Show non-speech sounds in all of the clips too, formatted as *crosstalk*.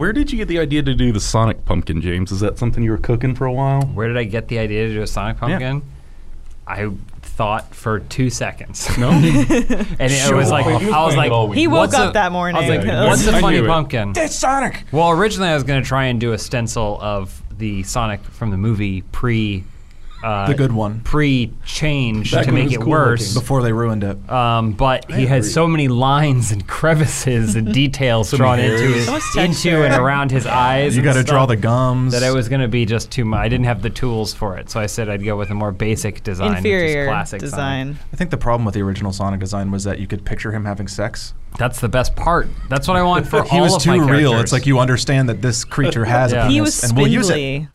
Where did you get the idea to do the Sonic Pumpkin, James? Is that something you were cooking for a while? Where did I get the idea to do a Sonic Pumpkin? I thought for two seconds. No. *laughs* and it Show *laughs* was like was I was like, it all week. He woke up a- that morning. I was like, Yeah, *laughs* what's I a funny it. pumpkin? It's Sonic. Well, originally I was going to try and do a stencil of the Sonic from the movie pre. Uh, The good one. pre-change Back to make it cool worse. Before they ruined it. Um, but he had so many lines and *laughs* crevices and details drawn into his, into and around his eyes. You and got to draw the gums. That it was going to be just too much. I didn't have the tools for it, so I said I'd go with a more basic design, which is Inferior classic Sonic. design. I think the problem with the original Sonic design was that you could picture him having sex. That's the best part. That's what I want for *laughs* he all was of too real. It's like you understand that this creature has Yeah. a penis, He was and we'll use it.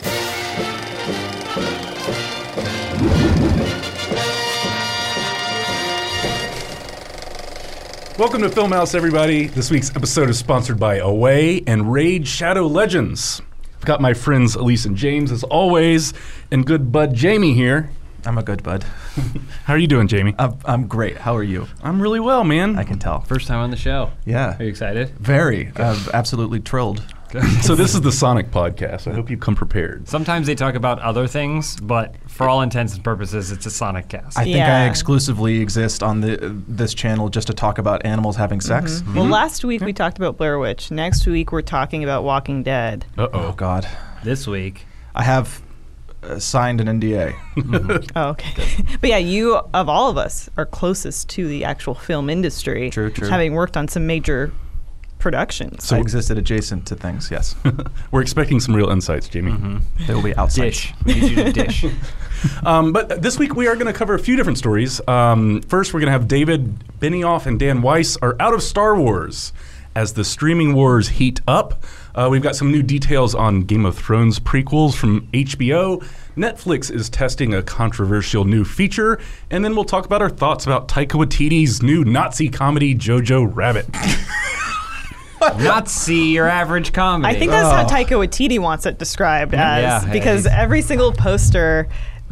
Welcome to Film House, everybody. This week's episode is sponsored by Away and Raid Shadow Legends. I've got my friends Elise and James, as always, and good bud Jamie here. I'm a good bud. *laughs* How are you doing, Jamie? I'm, I'm great. How are you? I'm really well, man. I can tell. First time on the show. Yeah. Are you excited? Very. I'm absolutely thrilled. *laughs* so this is the Sonic podcast. I hope you come prepared. Sometimes they talk about other things, but for all intents and purposes, it's a Sonic cast. I think I exclusively exist on the this channel just to talk about animals having sex. Mm-hmm. Well, last week we talked about Blair Witch. Next week we're talking about Walking Dead. Uh Oh oh. God. this week, I have uh, signed an NDA. *laughs* Oh, okay. *laughs* but yeah, you of all of us are closest to the actual film industry. True, true. Having worked on some major productions. I existed adjacent to things. Yes, *laughs* We're expecting some real insights, Jamie. they will be outside. dish. We need you to dish. *laughs* Um, but this week we are going to cover a few different stories. Um, first, we're going to have David Benioff and Dan Weiss are out of Star Wars as the streaming wars heat up. Uh, we've got some new details on Game of Thrones prequels from HBO. Netflix is testing a controversial new feature, and then we'll talk about our thoughts about Taika Waititi's new Nazi comedy Jojo Rabbit. *laughs* *laughs* Not see your average comedy. I think that's how. Taika Waititi wants it described as, Yeah, because yeah. every single poster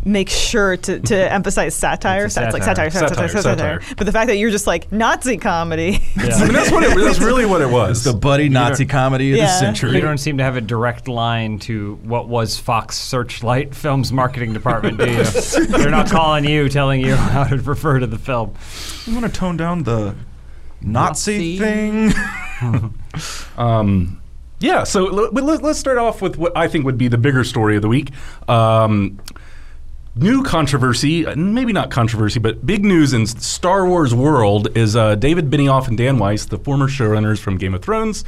makes sure to, to *laughs* emphasize satire. It's a It's like satire. satire, satire, Satire, satire, satire. But the fact that you're just like Nazi comedy. Yeah. *laughs* I mean, that's what it, that's really what it was. It's the buddy Nazi comedy of the Yeah. century. You don't seem to have a direct line to what was Fox Searchlight Films marketing department, do you? They're not calling you, telling you how to refer to the film. You want to tone down the Nazi, Nazi. thing? *laughs* Um, yeah, so let, let's start off with what I think would be the bigger story of the week. Um, new controversy, uh, maybe not controversy, but big news in Star Wars world is uh, David Benioff and Dan Weiss, the former showrunners from Game of Thrones,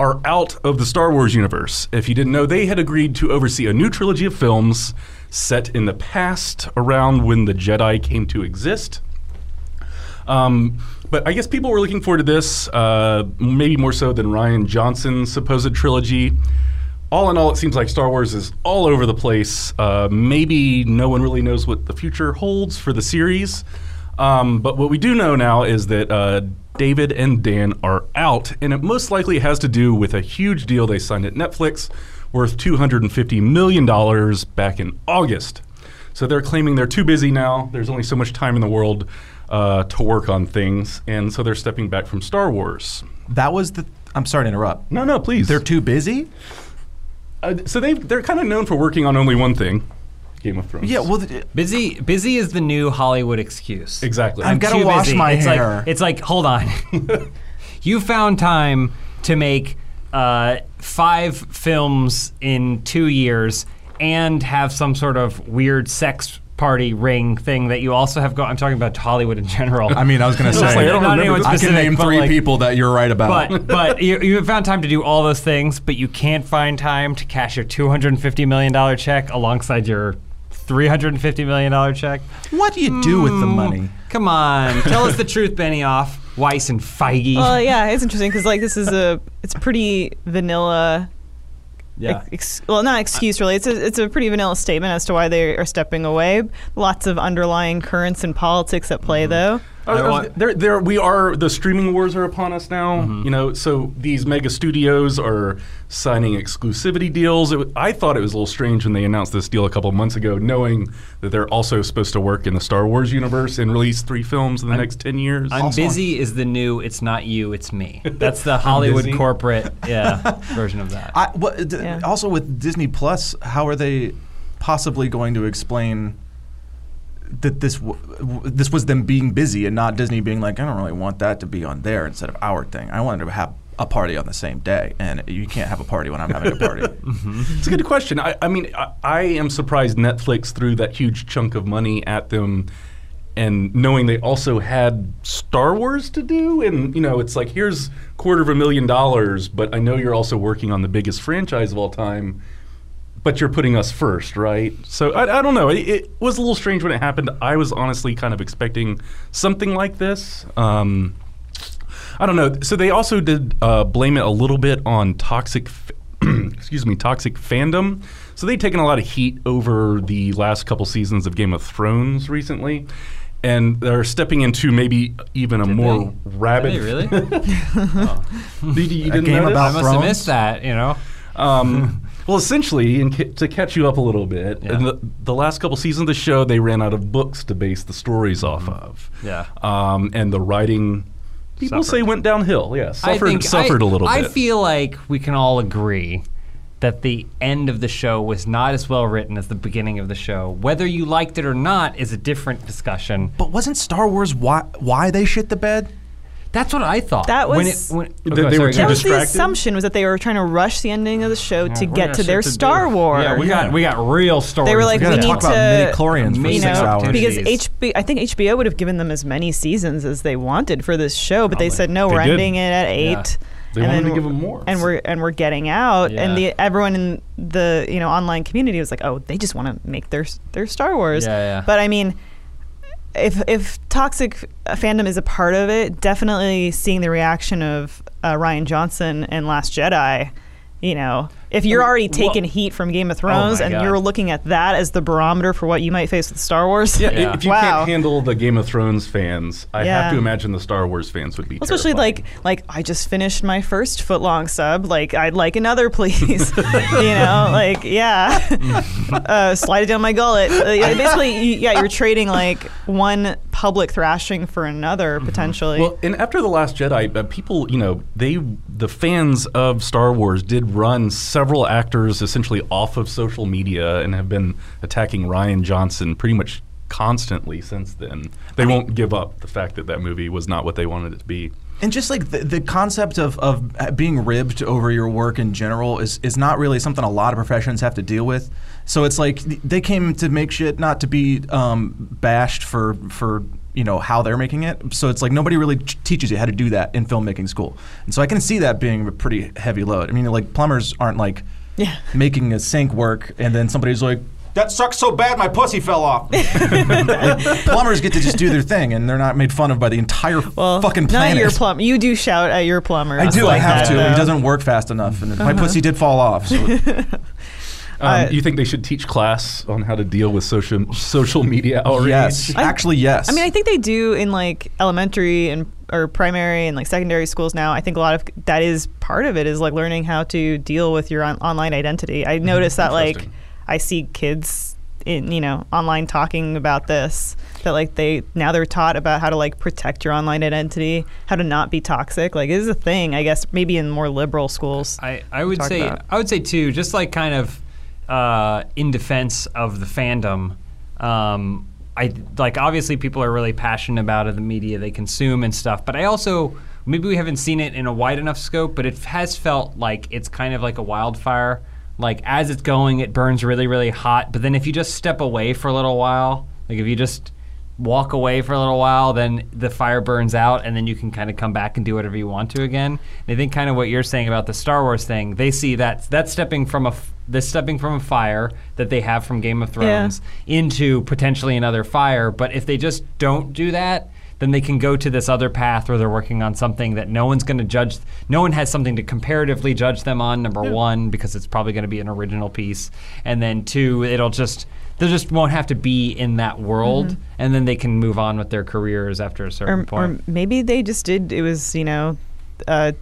are out of the Star Wars universe. If you didn't know, they had agreed to oversee a new trilogy of films set in the past, around when the Jedi came to exist. Um, but I guess people were looking forward to this, uh, maybe more so than Rian Johnson's supposed trilogy. All in all, it seems like Star Wars is all over the place. Uh, maybe no one really knows what the future holds for the series. Um, but what we do know now is that uh, David and Dan are out, and it most likely has to do with a huge deal they signed at Netflix worth $250 million back in August. So they're claiming they're too busy now. There's only so much time in the world uh, to work on things, and so they're stepping back from Star Wars. that was the. I'm sorry to interrupt. No, no, please. They're too busy. uh, so they they're kind of known for working on only one thing, Game of Thrones. Yeah. Well, th- Busy, busy is the new Hollywood excuse. exactly. I've gotta too wash busy. my it's hair. Like, it's like, hold on. *laughs* you found time to make uh, five films in two years and have some sort of weird sex party ring thing that you also have going. I'm talking about Hollywood in general. I mean, I was gonna *laughs* like, I say. don't remember anyone. I can name three like- people that you're right about. But but you, you have found time to do all those things, but you can't find time to cash your two hundred and fifty million dollar check alongside your three hundred and fifty million dollar check. what do you do with the hmm, money? Come on, tell us the truth, Benioff, Weiss, and Feige. well, yeah, it's interesting because like this is a it's pretty vanilla. Yeah. Ex- well, not excuse really. It's a it's a pretty vanilla statement as to why they are stepping away. Lots of underlying currents and politics at play, mm-hmm. though. Uh, I want- there, there, we are. The streaming wars are upon us now. Mm-hmm. You know, so these mega studios are signing exclusivity deals. It, I thought it was a little strange when they announced this deal a couple months ago, knowing that they're also supposed to work in the Star Wars universe and release three films in the next ten years. I'm Also- busy is the new. It's not you, it's me. *laughs* That's the Hollywood corporate yeah *laughs* version of that. I, what, d- Yeah. Also with Disney Plus, how are they possibly going to explain that this w- w- this was them being busy and not Disney being like, I don't really want that to be on there instead of our thing. I wanted to have a party on the same day, and you can't have a party when I'm having a party. *laughs* Mm-hmm. It's a good question. I, I mean, I, I am surprised Netflix threw that huge chunk of money at them, and knowing they also had Star Wars to do, and you know, it's like here's quarter of a million dollars, but I know you're also working on the biggest franchise of all time. But you're putting us first, right? So I, I don't know. It, it was a little strange when it happened. I was honestly kind of expecting something like this. Um, I don't know. So they also did uh, blame it a little bit on toxic, f- *clears throat* excuse me, toxic fandom. So they've taken a lot of heat over the last couple seasons of Game of Thrones recently, and they're stepping into maybe even a Did more they? rabid. Did they really? *laughs* *laughs* Did you, you A didn't game notice? about I must Thrones? have missed that. You know. Um, *laughs* well, essentially, in ca- to catch you up a little bit, Yeah. in the, the last couple seasons of the show, they ran out of books to base the stories off of. Mm-hmm. Yeah. Um, and the writing, people say, went downhill. Yeah, I suffered, think suffered I, a little I bit. feel like we can all agree that the end of the show was not as well written as the beginning of the show. Whether you liked it or not is a different discussion. but wasn't Star Wars why why they shit the bed? That's what I thought. That when was- it, when, That okay, they were sorry, too go That ahead. was the distracted? assumption was that they were trying to rush the ending of the show to we get got to their shit to Star do. Wars. Yeah, we got we got real stories. They were like, We we gotta need talk about to, midichlorians for you you six know, hours. because Opportunities. HB, I think HBO would have given them as many seasons as they wanted for this show, but they said no, They we're did. ending it at Yeah. eight. They and wanted then to give we're- them more. and we're and we're getting out, Yeah. and the everyone in the you know online community was like, oh, they just want to make their their Star Wars. Yeah, yeah. But I mean, if if toxic fandom is a part of it, definitely seeing the reaction of uh, Rian Johnson and Last Jedi, you know, if you're already taking heat from Game of Thrones my and God. you're looking at that as the barometer for what you might face with Star Wars, yeah, Yeah. if you Wow. can't handle the Game of Thrones fans, I Yeah. have to imagine the Star Wars fans would be Especially terrified. like like I just finished my first foot long sub. Like I'd like another, please. *laughs* you know, like yeah, *laughs* uh, slide it down my gullet. Uh, *laughs* basically, yeah, you're trading like one public thrashing for another potentially. Well, and after the Last Jedi, uh, people, you know, they the fans of Star Wars did run several actors essentially off of social media and have been attacking Rian Johnson pretty much constantly since then. They won't give up the fact that that movie was not what they wanted it to be. And just like the, the concept of, of being ribbed over your work in general is, is not really something a lot of professions have to deal with. So it's like they came to make shit, not to be um, bashed for for you know how they're making it. So it's like nobody really ch- teaches you how to do that in filmmaking school. And so I can see that being a pretty heavy load. I mean, like plumbers aren't like Yeah. making a sink work, and then somebody's like. That sucks so bad, my pussy fell off. *laughs* Like, plumbers get to just do their thing, and they're not made fun of by the entire well, fucking not your plumber. You do shout at your plumber. I do. like I have that, to. He doesn't work fast enough, and my uh-huh. pussy did fall off. So *laughs* Um, Uh, you think they should teach class on how to deal with social social media outrage? yes, I- actually, yes. I mean, I think they do in like elementary and or primary and like secondary schools now. I think a lot of that is part of it is like learning how to deal with your on- online identity. I notice that like I see kids in you know online talking about this that like they now they're taught about how to like protect your online identity, how to not be toxic. Like it is a thing, I guess, maybe in more liberal schools. I, I would say about. I would say too, just like kind of uh, in defense of the fandom. Um, I like obviously people are really passionate about it, the media they consume and stuff. But I also maybe we haven't seen it in a wide enough scope, but it has felt like it's kind of like a wildfire. Like as it's going, it burns really really hot. But then if you just step away for a little while, like if you just walk away for a little while, then the fire burns out, and then you can kind of come back and do whatever you want to again. And I think kind of what you're saying about the Star Wars thing, they see that that's stepping from a this stepping from a fire that they have from Game of Thrones into potentially another fire. But if they just don't do that, then they can go to this other path where they're working on something that no one's going to judge. No one has something to comparatively judge them on. Number one, because it's probably going to be an original piece, and then two, it'll just they just won't have to be in that world, and then they can move on with their careers after a certain or, or maybe they just did. It was you know, uh,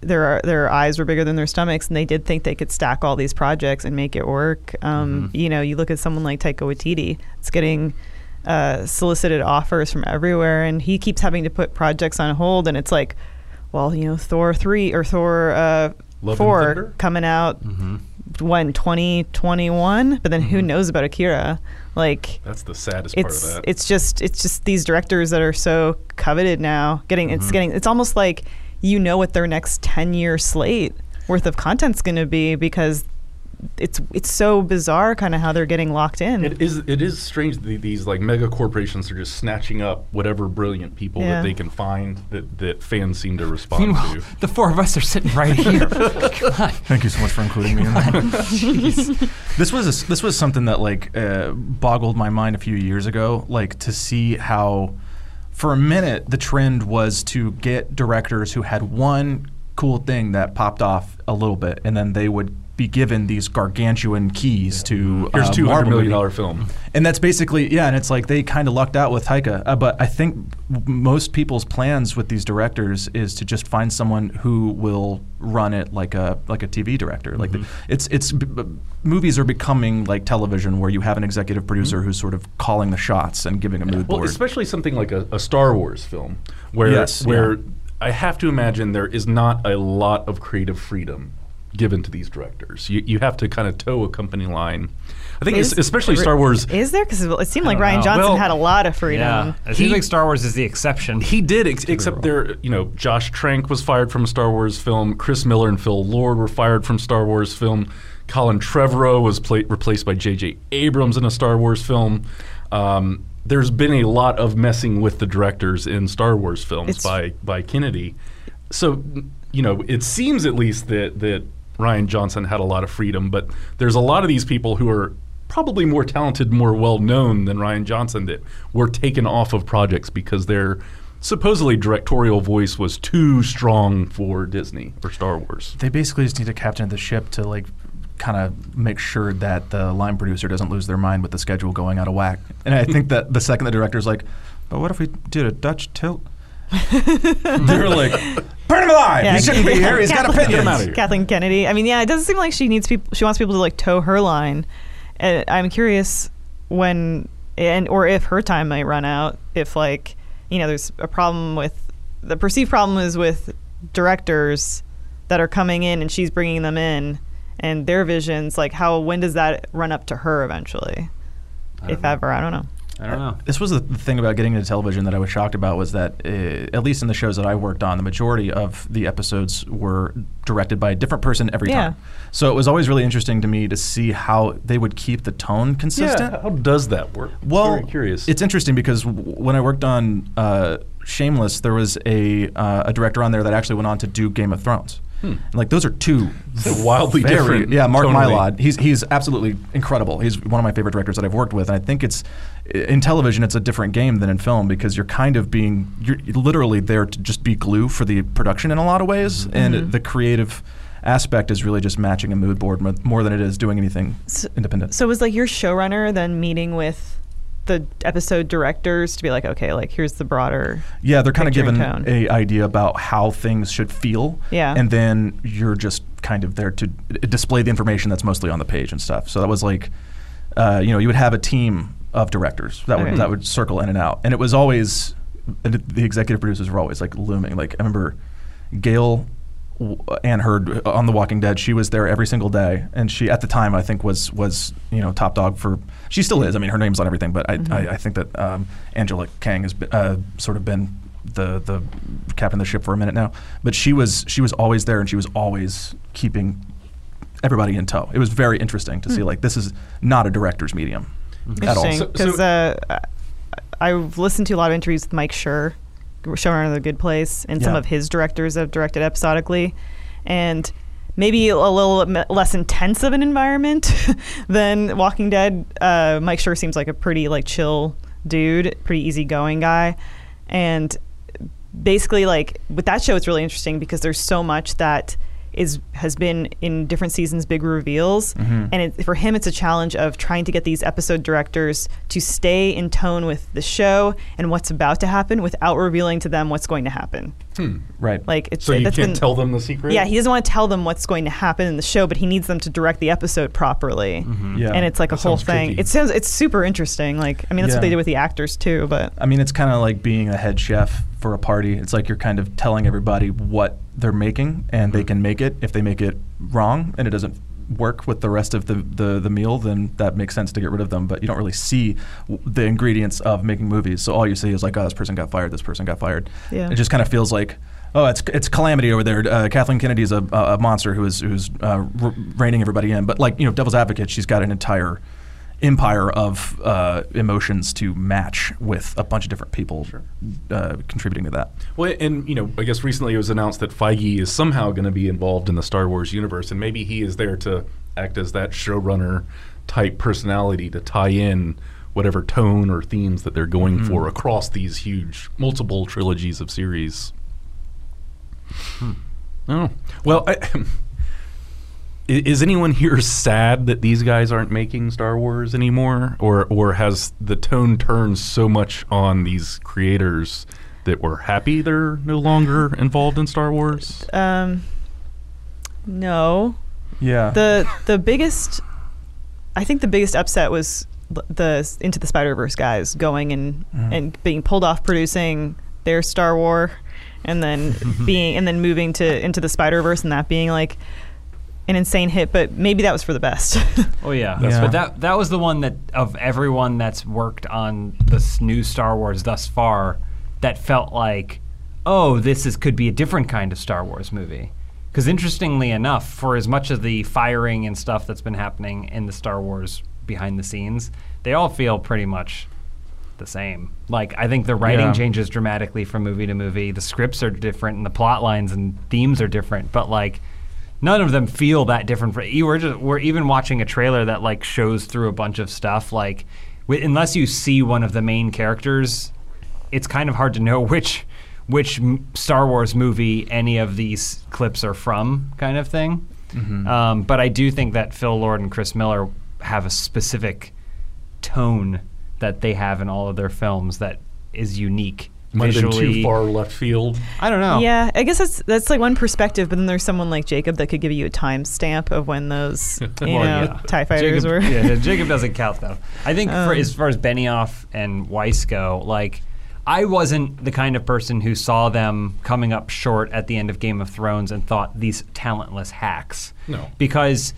their their eyes were bigger than their stomachs, and they did think they could stack all these projects and make it work. Um, You know, you look at someone like Taika Waititi; it's getting uh, solicited offers from everywhere, and he keeps having to put projects on hold. And it's like, well, you know, Thor three or Thor uh, four coming out when twenty twenty one, but then who mm-hmm. knows about Akira? Like That's the saddest part of it's that. it's just it's just these directors that are so coveted now getting it's mm-hmm. getting it's almost like you know what their next 10 year slate worth of content's going to be because it's it's so bizarre kind of how they're getting locked in It is. It is strange that these like mega corporations are just snatching up whatever brilliant people Yeah. that they can find that, that fans seem to respond Meanwhile, to. the four of us are sitting right *laughs* here. God. Thank you so much for including me in that. *laughs* this was a, this was something that like uh, boggled my mind a few years ago. Like to see how, for a minute, the trend was to get directors who had one cool thing that popped off a little bit, and then they would be given these gargantuan keys to Here's uh, two hundred million dollar film. And that's basically yeah, and it's like they kind of lucked out with Taika. Uh, but I think most people's plans with these directors is to just find someone who will run it like a like a TV director. Like the, it's it's b- b- movies are becoming like television where you have an executive producer who's sort of calling the shots and giving a mood Well, board. especially something like a, a Star Wars film, where Yes, where yeah. I have to imagine there is not a lot of creative freedom given to these directors. You, you have to kind of toe a company line. I think, Is- especially Star Wars. is there because it seemed like Rian know. Johnson Well, had a lot of freedom Yeah, it He- seems like Star Wars is the exception. He did, ex- except there, you know, Josh Trank was fired from a Star Wars film. Chris Miller and Phil Lord were fired from Star Wars film. Colin Trevorrow was pla- replaced by J.J. Abrams in a Star Wars film. Um, there's been a lot of messing with the directors in Star Wars films It's- by by Kennedy. So, you know, it seems at least that that Rian Johnson had a lot of freedom, but there's a lot of these people who are probably more talented, more well known than Rian Johnson that were taken off of projects because their supposedly directorial voice was too strong for Disney or Star Wars. they basically just need a captain of the ship to like kind of make sure that the line producer doesn't lose their mind with the schedule going out of whack. And I think that the second the director's like, but what if we did a Dutch tilt? They're like, burn him alive! Yeah, he shouldn't be here. He's got Kathleen- opinions. him out of here. Kathleen Kennedy. I mean, yeah, it doesn't seem like she needs people. She wants people to like toe her line. And I'm curious when and or if her time might run out. If like you know, there's a problem with the perceived problem is with directors that are coming in and she's bringing them in and their visions. Like how when does that run up to her eventually? If ever, I don't know. I don't know. This was the the thing about getting into television that I was shocked about was that, uh, at least in the shows that I worked on, the majority of the episodes were directed by a different person every Yeah. time. So it was always really interesting to me to see how they would keep the tone consistent. Yeah, how does that work? Well, Very curious. It's interesting because w- when I worked on uh, Shameless, there was a uh, a director on there that actually went on to do Game of Thrones. And, like those are two They're wildly very- different Yeah, Mark tonally. Mylod. He's he's absolutely incredible. He's one of my favorite directors that I've worked with, and I think it's in television it's a different game than in film because you're kind of being you're literally there to just be glue for the production in a lot of ways, mm-hmm. and the creative aspect is really just matching a mood board more than it is doing anything So- independent. So it was like your showrunner then meeting with the episode directors to be like, okay, like here's the broader. Yeah, they're kind of given a idea about how things should feel. Yeah. And then you're just kind of there to display the information that's mostly on the page and stuff. So that was like, uh, you know, you would have a team of directors that Okay. would that would circle in and out, and it was always the executive producers were always like looming. Like I remember Gale w- Hurd on The Walking Dead. She was there every single day, and she at the time I think was was you know top dog for. She still is. I mean, her name's on everything, but I I, I think that um, Angela Kang has been, uh, sort of been the the captain of the ship for a minute now. But she was she was always there, and she was always keeping everybody in tow. It was very interesting to see like this is not a director's medium at all. Interesting, So- because so- uh, I- I've listened to a lot of interviews with Mike Schur, showrunner of The Good Place, and some Yeah. of his directors have directed episodically, and maybe a little less intense of an environment *laughs* than Walking Dead. Uh, Mike Schur seems like a pretty like chill dude, pretty easygoing guy. and basically like with that show it's really interesting because there's so much that is has been in different seasons big reveals. Mm-hmm. And it, for him it's a challenge of trying to get these episode directors to stay in tone with the show and what's about to happen without revealing to them what's going to happen. Hmm. Right. like it's So you that's can't been- tell them the secret. yeah he doesn't want to tell them what's going to happen in the show but he needs them to direct the episode properly. Mm-hmm. Yeah. and it's like a whole thing. tricky. it sounds it's super interesting. Like i mean that's what they did with the actors too but I mean, it's kind of like being a head chef for a party. It's like you're kind of telling everybody what they're making, and they can make it. If they make it wrong and it doesn't work with the rest of the, the, the meal, then that makes sense to get rid of them. But you don't really see w- the ingredients of making movies. So all you see is like, oh, this person got fired, this person got fired. Yeah. It just kind of feels like. Oh, it's it's calamity over there. Uh, Kathleen Kennedy is a a monster who is who's uh, r- reining everybody in. But like you know, Devil's Advocate, she's got an entire empire of uh, emotions to match with a bunch of different people uh, contributing to that. Well, and you know, I guess recently it was announced that Feige is somehow going to be involved in the Star Wars universe, and maybe he is there to act as that showrunner type personality to tie in whatever tone or themes that they're going for across these huge multiple trilogies of series. Oh well, i- *laughs* is anyone here sad that these guys aren't making Star Wars anymore, or or has the tone turned so much on these creators that we're happy they're no longer involved in Star Wars? um no Yeah. the the biggest i think the biggest upset was the into the spider verse guys going and and being pulled off producing their star war and then *laughs* being and then moving to into the spider verse and that being like an insane hit but maybe that was for the best *laughs* Oh yeah. Yeah. but that that was the one that of everyone that's worked on this new Star Wars thus far, that felt like, oh, this is could be a different kind of Star Wars movie. Because interestingly enough, for as much of the firing and stuff that's been happening in the Star Wars behind the scenes, they all feel pretty much the same. Like I think the writing Yeah. changes dramatically from movie to movie. The scripts are different, and the plot lines and themes are different. But like, none of them feel that different. For you, we're just we're even watching a trailer that like shows through a bunch of stuff. Like, wi- unless you see one of the main characters, it's kind of hard to know *laughs* which which m- Star Wars movie any of these clips are from, kind of thing. Um, but I do think that Phil Lord and Chris Miller have a specific tone that they have in all of their films that is unique. Might have been too far left field. I don't know. yeah i guess that's that's like one perspective but then there's someone like jacob that could give you a timestamp of when those *laughs* you Well, know yeah. tie fighters Jacob, were yeah, Jacob *laughs* doesn't count though. I think for, Um, as far as Benioff and Weiss go, like I wasn't the kind of person who saw them coming up short at the end of Game of Thrones and thought these talentless hacks. No. because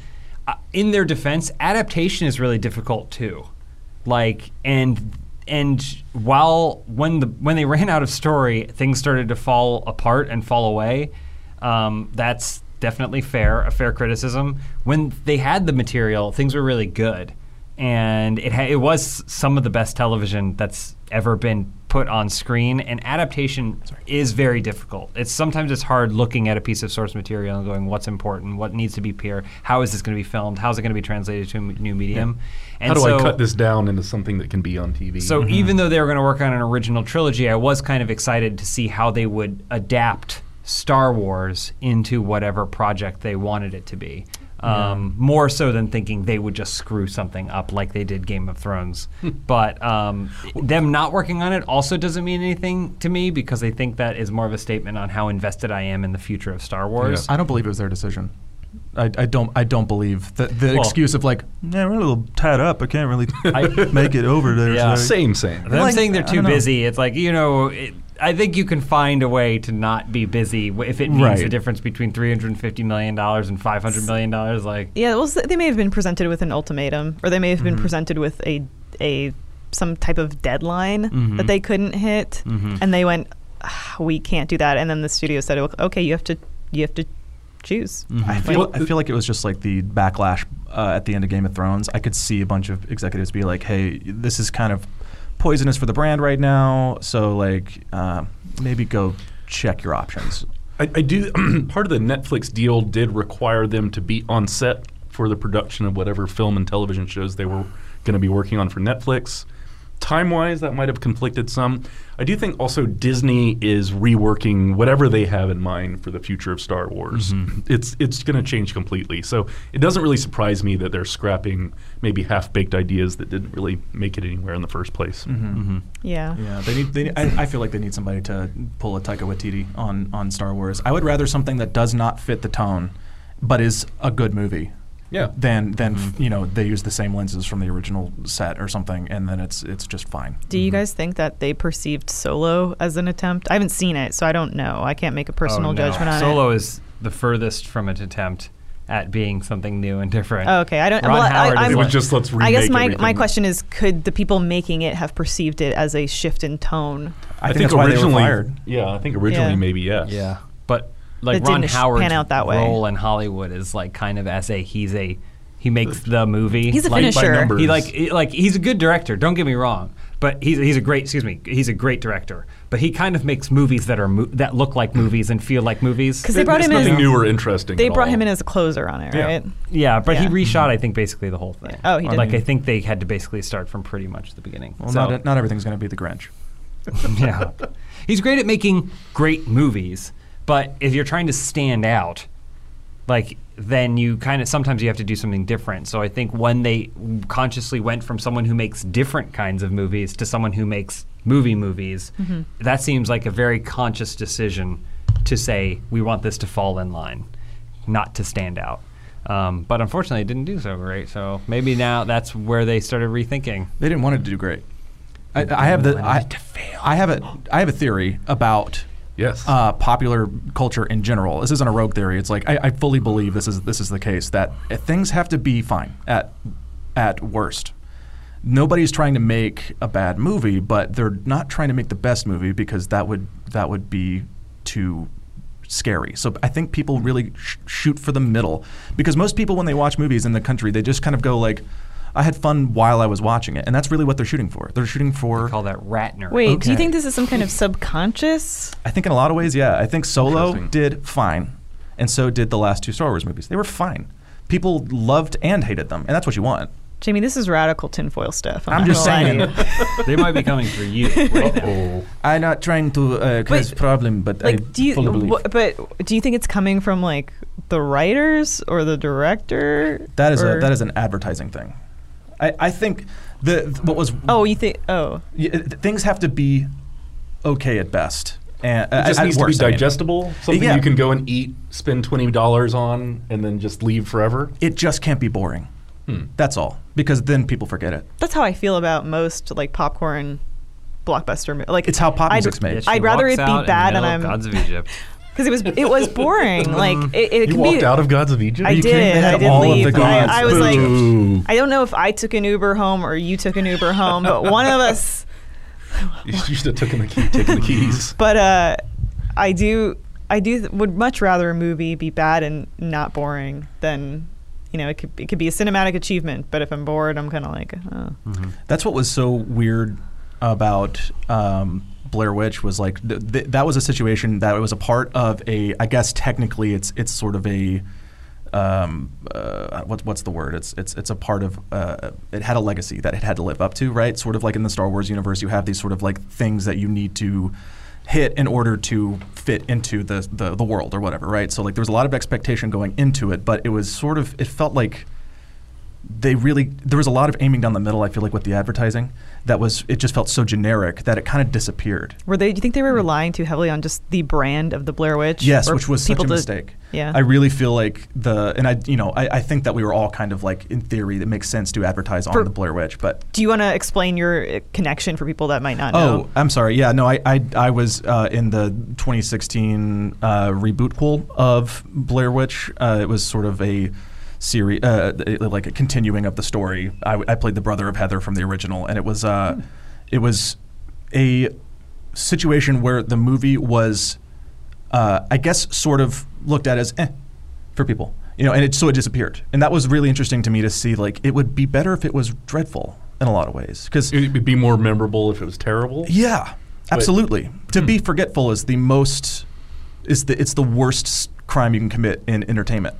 uh, in their defense, adaptation is really difficult too. Like and and while when the when they ran out of story, things started to fall apart and fall away. Um, that's definitely fair, a fair criticism. When they had the material, things were really good, and it ha- it was some of the best television that's ever been put on screen. And adaptation is very difficult. It's sometimes it's hard looking at a piece of source material and going, what's important, what needs to be pure, how is this going to be filmed, how's it going to be translated to a new medium. And How do so, I cut this down into something that can be on TV? so even though they were going to work on an original trilogy, I was kind of excited to see how they would adapt Star Wars into whatever project they wanted it to be. Um, More so than thinking they would just screw something up like they did Game of Thrones. *laughs* but um, them not working on it also doesn't mean anything to me because I think that is more of a statement on how invested I am in the future of Star Wars. I don't believe it was their decision. I, I don't I don't believe the the Well- excuse of like yeah we're a little tied up I can't really *laughs* I- *laughs* make it over there. Yeah. sorry." same, same. Them Like, saying they're too don't know. busy, it's like you know. It, I think you can find a way to not be busy if it means Right. the difference between three hundred and fifty million dollars and five hundred million dollars. Like, Yeah, well, they may have been presented with an ultimatum, or they may have been Mm-hmm. presented with a a some type of deadline Mhm. that they couldn't hit, Mhm. and they went, "Ah, "We can't do that." And then the studio said, "Okay, you have to you have to choose." Mm-hmm. I feel I feel like it was just like the backlash uh, at the end of Game of Thrones. I could see a bunch of executives be like, "Hey, this is kind of poisonous for the brand right now, so like uh, maybe go check your options." I, I do. *clears throat* part of the Netflix deal did require them to be on set for the production of whatever film and television shows they were going to be working on for Netflix. Time wise, that might have conflicted some. I do think also Disney is reworking whatever they have in mind for the future of Star Wars. Mm-hmm. It's it's going to change completely. So it doesn't really surprise me that they're scrapping maybe half baked ideas that didn't really make it anywhere in the first place. Mm-hmm. Mm-hmm. Yeah. Yeah, they need. They need I, I feel like they need somebody to pull a Taika Waititi on on Star Wars. I would rather something that does not fit the tone, but is a good movie. Yeah. Than than f- you know they use the same lenses from the original set or something, and then it's it's just fine. Do you mm-hmm. guys think that they perceived Solo as an attempt? I haven't seen it, so I don't know. I can't make a personal Oh, no. judgment on it. Solo is the furthest from an attempt at being something new and different. Oh, okay, I don't. Ron well, Howard I, I'm, It was just let's remake I guess my, my question is could the people making it have perceived it as a shift in tone? I, think, that's why they were originally, fired. yeah, I think originally Yeah. maybe yes. Yeah, but like It Ron didn't Howard's pan out that way. role in Hollywood is like kind of as a he's a he makes the movie. He's a like, finisher. numbers. He like he, like he's a good director. Don't get me wrong, but he's he's a great excuse me he's a great director. But he kind of makes movies that are mo- that look like movies and feel like movies. Because they brought it's him nothing in. new or interesting. They at brought all. him in as a closer on it, right? Yeah, but Yeah. he reshot I think basically the whole thing. Oh, he did. Like I think they had to basically start from pretty much the beginning. Well, So- not not everything's going to be the Grinch. *laughs* yeah. He's great at making great movies, but if you're trying to stand out, like then you kind of sometimes you have to do something different. So I think when they consciously went from someone who makes different kinds of movies to someone who makes movie movies, that seems like a very conscious decision to say we want this to fall in line, not to stand out. Um, but unfortunately, it didn't do so great. So maybe now that's where they started rethinking. They didn't want it to do great. I, I have the I, I have a I have a theory about Yes. uh, popular culture in general. This isn't a rogue theory. It's like I, I fully believe this is this is the case that things have to be fine at at worst. Nobody's trying to make a bad movie, but they're not trying to make the best movie because that would that would be too scary. So I think people really sh- shoot for the middle because most people when they watch movies in the country, they just kind of go like I had fun while I was watching it. And that's really what they're shooting for. They're shooting for Call that Ratner. Wait, do you think this is some kind of subconscious? I think in a lot of ways, yeah. I think Solo did fine, and so did the last two Star Wars movies. They were fine. People loved and hated them, and that's what you want. Jamie, this is radical tinfoil stuff. I'm not just gonna lie to saying. *laughs* they might be coming for you. Right. I'm not trying to uh, cause Wait, problem, but I like, do you? fully believe wh- but do you think it's coming from like the writers or the director? that is or- a that is an advertising thing. I, I think the what was Oh, you think? Oh, things have to be okay at best, and uh, It just at needs to be worst, I mean. digestible. Something Yeah. you can go and eat, spend twenty dollars on, and then just leave forever. It just can't be boring. Hmm. That's all, because then people forget it. that's how I feel about most like popcorn blockbuster. mo- Like It's how pop I'd- made. Yeah, I'd rather it be out in the bad and I'm- Gods of Egypt. *laughs* because it was it was boring. *laughs* like it, it You can walked be. out of Gods of Egypt. I you did. had I did all of the leave. gods. I, I was like, Boo. I don't know if I took an Uber home or you took an Uber home, but one of us. You should have taken the key, taken the keys. *laughs* But uh, I do, I do would much rather a movie be bad and not boring than, you know, it could it could be a cinematic achievement. But if I'm bored, I'm kind of like, oh. That's what was so weird about um, Blair Witch was like th- th- that was a situation that was a part of a I guess technically it's it's sort of a um, uh, what, what's the word? It's it's it's a part of uh, it had a legacy that it had to live up to, right? Sort of like in the Star Wars universe, you have these sort of like things that you need to hit in order to fit into the, the the world or whatever, right? So like there was a lot of expectation going into it, but it was sort of it felt like they really there was a lot of aiming down the middle. I feel like with the advertising that was it just felt so generic that it kind of disappeared. Were they? Do you think they were relying too heavily on just the brand of the Blair Witch? Yes, which was such a mistake. Yeah. I really feel like the and I you know I, I think that we were all kind of like in theory that makes sense to advertise on For- the Blair Witch, but do you want to explain your uh, connection for people that might not know? Oh. I'm sorry. Yeah, no, I I, I was uh, in the 2016 uh, reboot pool of Blair Witch. Uh, it was sort of a series, uh, like a continuing of the story. I, I played the brother of Heather from the original, and it was uh, it was a situation where the movie was, uh, I guess, sort of looked at as eh for people. You know, and it so it disappeared, and that was really interesting to me to see. Like, it would be better if it was dreadful in a lot of ways, because It would be more memorable if it was terrible. yeah, absolutely. To be forgetful is the most is the it's the worst crime you can commit in entertainment.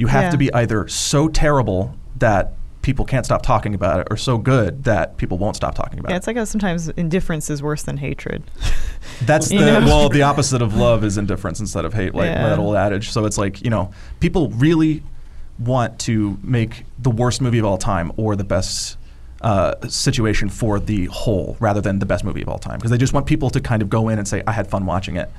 You have Yeah. to be either so terrible that people can't stop talking about it or so good that people won't stop talking about Yeah, it. Yeah, it's like how sometimes indifference is worse than hatred. *laughs* That's the know? well, the opposite of love is indifference instead of hate, like Yeah. that old adage. So it's like you know, people really want to make the worst movie of all time or the best uh, situation for the whole, rather than the best movie of all time, because they just want people to kind of go in and say, "I had fun watching it."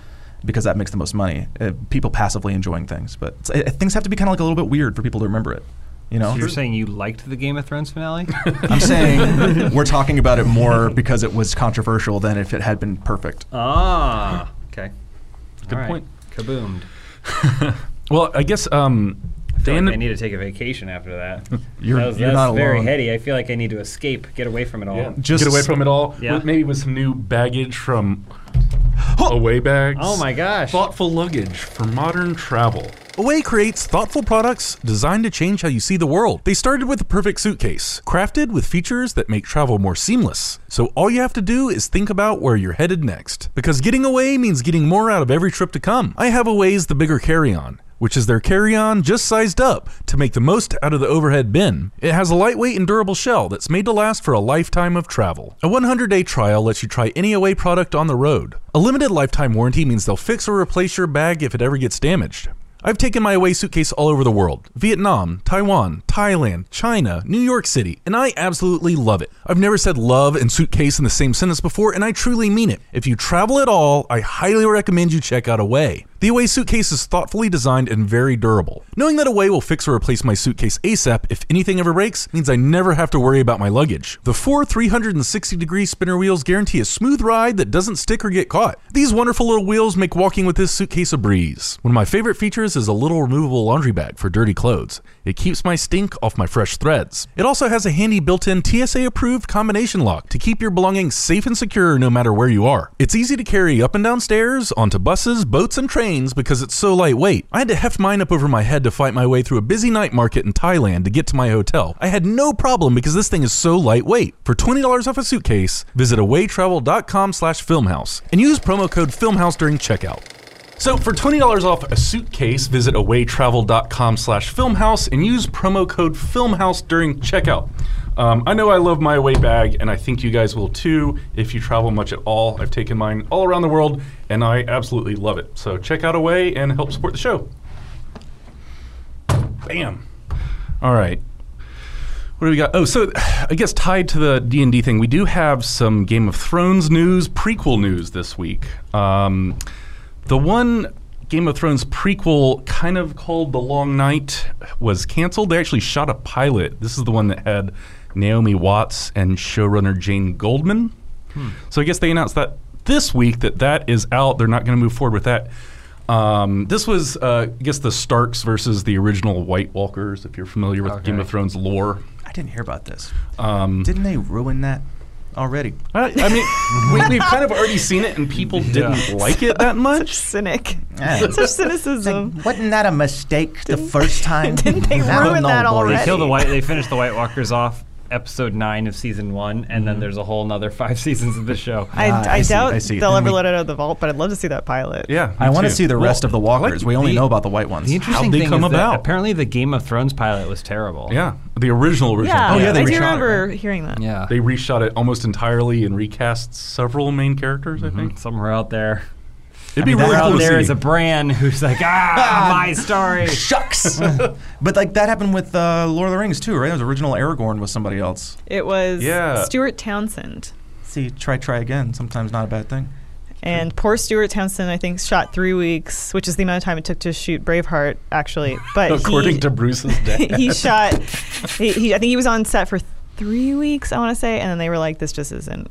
Because that makes the most money. Uh, people passively enjoying things, but it's, uh, things have to be kind of like a little bit weird for people to remember it. You know, So you're saying you liked the Game of Thrones finale? *laughs* I'm saying we're talking about it more because it was controversial than if it had been perfect. ah, okay. Good All right. point. Kaboomed. *laughs* Well, I guess um, I feel Dan. like I need to take a vacation after that. *laughs* You're- that was, you're that's not very alone. heady. I feel like I need to escape, get away from it all. yeah, Just- get away from it all. Yeah. with- maybe with some new baggage from away bags. Oh my gosh. Thoughtful luggage for modern travel. Away creates thoughtful products designed to change how you see the world. They started with the perfect suitcase, crafted with features that make travel more seamless. So all you have to do is think about where you're headed next. Because getting away means getting more out of every trip to come. I have Away's the bigger carry-on, which is their carry-on just sized up to make the most out of the overhead bin. It has a lightweight and durable shell that's made to last for a lifetime of travel. A 100-day trial lets you try any Away product on the road. A limited lifetime warranty means they'll fix or replace your bag if it ever gets damaged. I've taken my away suitcase all over the world Vietnam, Taiwan, Thailand, China, New York City, and I absolutely love it. I've never said love and suitcase in the same sentence before, and I truly mean it. If you travel at all, I highly recommend you check out Away. The Away suitcase is thoughtfully designed and very durable. Knowing that Away will fix or replace my suitcase ASAP if anything ever breaks means I never have to worry about my luggage. The four 360 degree spinner wheels guarantee a smooth ride that doesn't stick or get caught. These wonderful little wheels make walking with this suitcase a breeze. One of my favorite features is a little removable laundry bag for dirty clothes. It keeps my stink off my fresh threads. It also has a handy built in TSA approved combination lock to keep your belongings safe and secure no matter where you are. It's easy to carry up and down stairs, onto buses, boats, and trains because it's so lightweight. I had to heft mine up over my head to fight my way through a busy night market in Thailand to get to my hotel. I had no problem because this thing is so lightweight. For $20 off a suitcase, visit awaytravel.com slash filmhouse and use promo code filmhouse during checkout. So for twenty dollars off a suitcase, visit awaytravel.com slash filmhouse and use promo code filmhouse during checkout. Um, I know I love my away bag, and I think you guys will too if you travel much at all. I've taken mine all around the world, and I absolutely love it. So check out Away and help support the show. Bam. All right. What do we got? Oh, so I guess tied to the D and D thing, we do have some Game of Thrones news, prequel news this week. Um, the one Game of Thrones prequel, kind of called The Long Night, was canceled. They actually shot a pilot. This is the one that had Naomi Watts and showrunner Jane Goldman. So I guess they announced that this week that that is out. They're not going to move forward with that. Um, this was, uh, I guess, the Starks versus the original White Walkers. If you're familiar with Game of Thrones lore, I didn't hear about this. um, Didn't they ruin that already? I, I mean, we, we've kind of already seen it, and people didn't like it that *laughs* Such much. cynic. Yeah. Such cynicism. wasn't that a mistake the first *laughs* time? Didn't they I ruin that already? They kill the white. They finish the White Walkers off episode nine of season one, and then there's a whole another five *laughs* seasons of the show. I, Ah, I, I see, doubt I see. they'll And ever we- let it out of the vault, but I'd love to see that pilot. Yeah, I want to see the rest Well, of the I walkers. like we only the- know about the white ones. The interesting they thing come is that apparently the Game of Thrones pilot was terrible. Yeah, the original original. Yeah, Oh, yeah, they I do reshot it, remember hearing that. Yeah. They reshot it almost entirely and recast several main characters. I think Somewhere out there. It'd I be mean, really Somewhere cool out to there see. is a brand who's like, ah, *laughs* my story. Shucks. *laughs* but like that happened with uh, Lord of the Rings too, right? It was original Aragorn was somebody else. It was Yeah. Stuart Townsend. See, try, try again. Sometimes not a bad thing. And poor Stuart Townsend, I think, shot three weeks, which is the amount of time it took to shoot Braveheart, actually. But *laughs* according he, to Bruce's dad. he shot. He, he, I think he was on set for three weeks. I want to say, and then they were like, "This just isn't.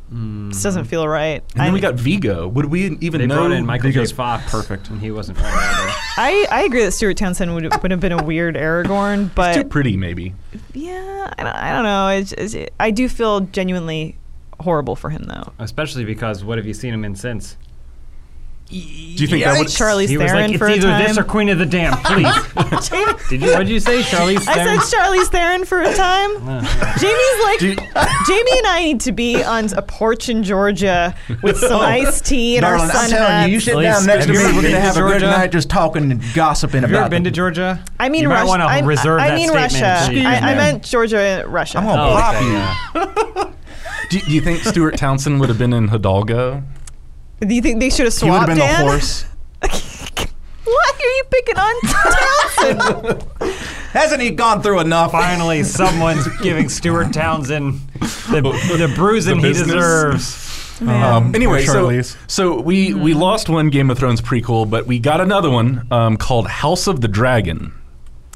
This doesn't mm. feel right." and then we got Viggo. Would we even They know? brought in Michael J. Viggo's- Fox. perfect. And he wasn't. *laughs* I, I agree that Stuart Townsend would, would have been a weird Aragorn, but Too but pretty, maybe. yeah, I don't, I don't know. It's, it's, I do feel genuinely horrible for him, though. Especially because what have you seen him in since? Do you think that would? Charlie's He was Theron like, for it's a either time. this or Queen of the Damned, please. *laughs* Jamie- *laughs* Did you? What did you say, Charlize I Theron? said Charlie's Theron for a time. Oh. Jamie's like, you- *laughs* Jamie and I need to be on a porch in Georgia with some oh. iced tea and Darling, our sun I'm telling hats. you, you sit Please, down next to me. We're gonna have a good Georgia? night, just talking and gossiping Have you about. ever been to Georgia? I mean, you might Russia. want to I, reserve I, that I mean statement Russia. I, I me. meant Georgia, Russia. I'm gonna Oh, pop okay, you. Do, do you think Stuart Townsend would have been in Hidalgo? Do you think they should have He would have swapped been Dan? the horse. *laughs* Why are you picking on Townsend? *laughs* Hasn't he gone through enough? Finally, someone's giving Stuart Townsend the, the bruising The he business? deserves. Um, anyway, poor so, Charlize. so we we lost one Game of Thrones prequel, but we got another one um, called House of the Dragon.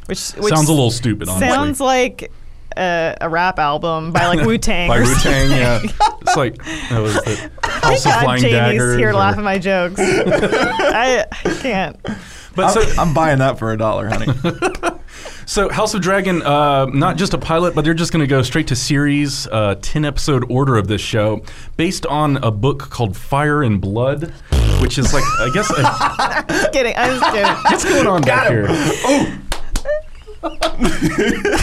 Which, which Sounds a little stupid, honestly. sounds like a, a rap album by like Wu *laughs* Tang. By Wu Tang, yeah. It's like that was the House of God, Flying Jamie's Daggers. here or- laughing at my jokes. *laughs* I, I can't. But so, I'm, I'm buying that for a dollar, honey. *laughs* So House of Dragon, uh, not just a pilot, but they're just going to go straight to series, uh, ten episode order of this show, based on a book called Fire and Blood, which is like I guess a, *laughs* Just kidding. I'm just kidding. what's going on back here. *laughs*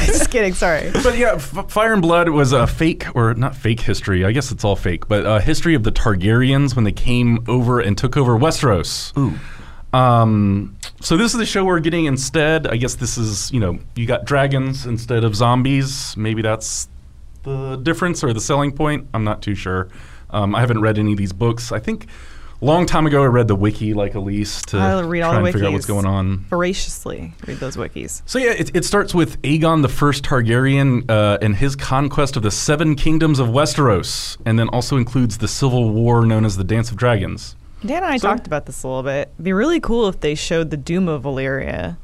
just kidding. Sorry. But yeah, F- Fire and Blood was a fake, or not fake history. I guess it's all fake, but a history of the Targaryens when they came over and took over Westeros. Ooh. Um, so this is the show we're getting instead. I guess this is, you know, you got dragons instead of zombies. Maybe that's the difference or the selling point. I'm not too sure. Um, I haven't read any of these books. I think a long time ago I read the wiki like Elise to I'll read all try the and figure out what's going on. Voraciously read those wikis. So yeah, it, it starts with Aegon the First Targaryen uh, and his conquest of the Seven Kingdoms of Westeros, and then also includes the civil war known as the Dance of Dragons. Dan and I So- talked about this a little bit. It'd be really cool if they showed the doom of Valyria.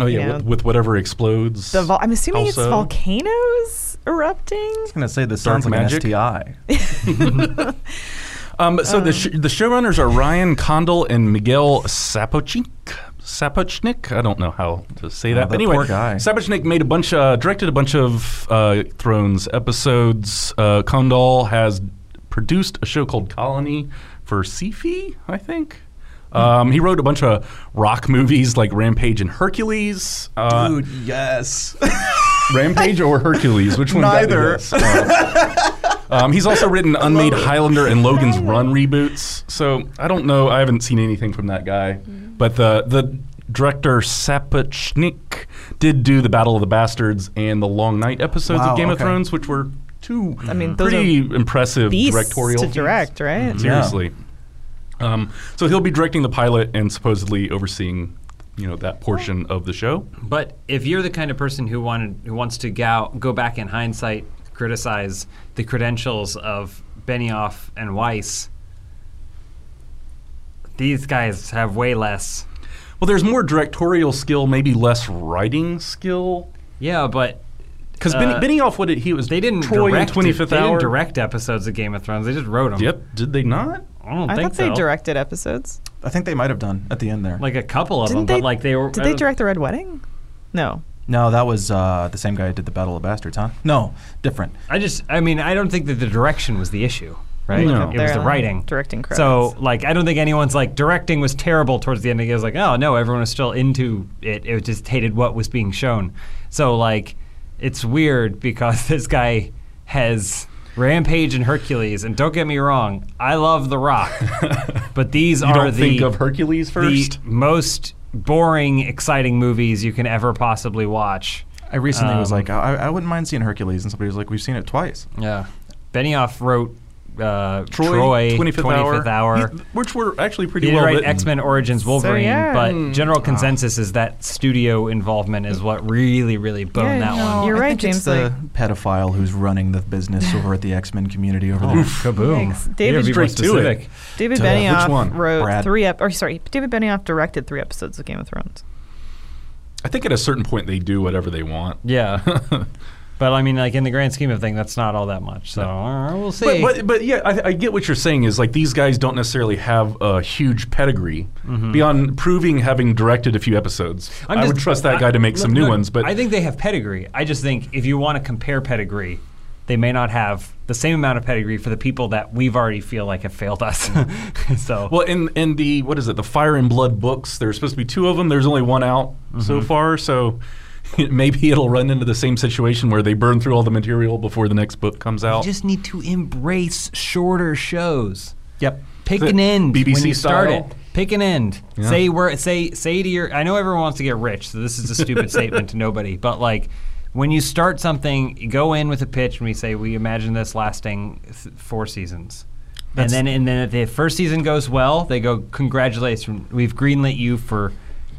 Oh yeah, Yeah. With, with whatever explodes. The vol- I'm assuming it's volcanoes erupting. I was gonna say this sounds like magic? an STI. *laughs* *laughs* *laughs* Um, so the sh- the showrunners are Ryan Condal and Miguel Sapochnik. Sapochnik, I don't know how to say Oh, that. but anyway, poor guy. Sapochnik made a bunch, uh, directed a bunch of uh, Thrones episodes. Uh, Condal has produced a show called Colony for Syfy, I think. Um, he wrote a bunch of rock movies like Rampage and Hercules. Uh, Dude, yes. *laughs* Rampage or Hercules? Which one? would that be Neither. Uh, um, he's also *laughs* written Unmade Highlander and Logan's Run reboots. So I don't know. I haven't seen anything from that guy. But the the director Sapochnik did do the Battle of the Bastards and the Long Night episodes Wow, of Game of. Thrones, which were two I mean, those pretty impressive Beasts directorial to feats. direct, right? Seriously. Um, so he'll be directing the pilot and supposedly overseeing, you know, that portion of the show. But if you're the kind of person who wanted who wants to go, go back in hindsight, criticize the credentials of Benioff and Weiss, these guys have way less. Well, there's more directorial skill, maybe less writing skill. Yeah, but Because Uh, Benioff, what did he was they didn't Troy direct. Twenty Fifth they Hour. didn't direct episodes of Game of Thrones. They just wrote them. Yep, did they not? I don't I think thought so. they directed episodes. I think they might have done at the end there. like a couple of Didn't them, they? but like they were. Did they direct the Red Wedding? No. No, that was uh, the same guy who did the Battle of Bastards, huh? No, different. I just, I mean, I don't think that the direction was the issue, right? No. It was the writing. Directing credits. So, like, I don't think anyone's like directing was terrible towards the end. It was like, oh no, everyone was still into it. It just hated what was being shown. So, like, it's weird because *laughs* this guy has Rampage and Hercules, and don't get me wrong, I love The Rock, *laughs* but these You are don't the think of Hercules first? the most boring, exciting movies you can ever possibly watch. I recently was Um, like, I, I wouldn't mind seeing Hercules, and somebody was like, we've seen it twice. Yeah, Benioff wrote uh, Troy, Troy, 25th, 25th Hour. He- which were actually pretty He did well write written. X Men Origins Wolverine, yeah. but general consensus is that studio involvement is what really, really boned Yeah, that no. one. You're I right, think James, It's the pedophile who's running the business *laughs* over at the X Men community over there. Kaboom! Yikes. David- You gotta be more Straight to it. specific. David To- Benioff which one? wrote Brad. three ep- or sorry, David Benioff directed three episodes of Game of Thrones. I think at a certain point they do whatever they want. Yeah, *laughs* but I mean, like in the grand scheme of things, that's not all that much. So uh, we'll see. But, but, but yeah, I, I get what you're saying. Is like these guys don't necessarily have a huge pedigree beyond proving having directed a few episodes. I'm I just- would trust that I- guy to make some new look, ones. But I think they have pedigree. I just think if you want to compare pedigree, they may not have the same amount of pedigree for the people that we've already feel like have failed us. *laughs* so Well, in in the what is it? The Fire and Blood books. There's supposed to be two of them. There's only one out so Mm-hmm. far. So *laughs* maybe it'll run into the same situation where they burn through all the material before the next book comes out. just need to embrace shorter shows. Yep. Pick an end when BBC you start style? it. Pick an end. Yeah. Say where say say to your. I know everyone wants to get rich, so this is a stupid *laughs* statement to nobody. But like, when you start something, you go in with a pitch, and we say we imagine this lasting th- four seasons. And then, and then if the first season goes well, they go, "Congratulations, we've greenlit you for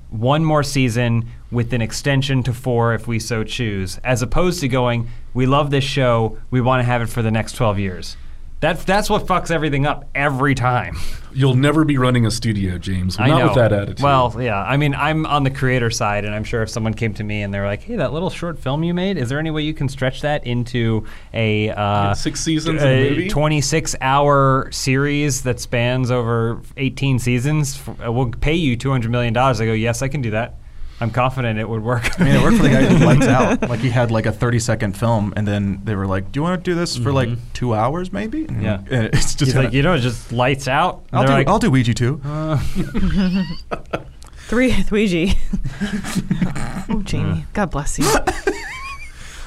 one more season with an extension to four if we so choose." As opposed to going, "We love this show, we want to have it for the next twelve years." That's that's what fucks everything up every time. *laughs* You'll never be running a studio, James. I Not know. with that attitude. Well, yeah. I mean, I'm on the creator side, and I'm sure if someone came to me and they were like, "Hey, that little short film you made, is there any way you can stretch that into a uh, six seasons a 26 hour series that spans over 18 seasons? We'll pay you 200 million dollars." I go, "Yes, I can do that. I'm confident it would work." I mean, it worked for the guy who Lights *laughs* Out. Like he had like a 30 second film, and then they were like, "Do you want to do this for like mm-hmm. two hours, maybe?" And Yeah. and it's just He's kinda- like, "You know, it just lights out." And I'll do, like, I'll do Ouija too. Uh. *laughs* Three *laughs* Ouija. oh, Jamie. God bless you.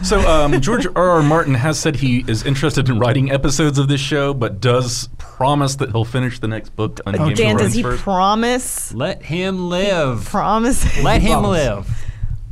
So um, George R. R. Martin has said he is interested in writing episodes of this show, but does promise that he'll finish the next book on Game Oh, Dan, does he first. promise? Let him live. Promise? Let him live.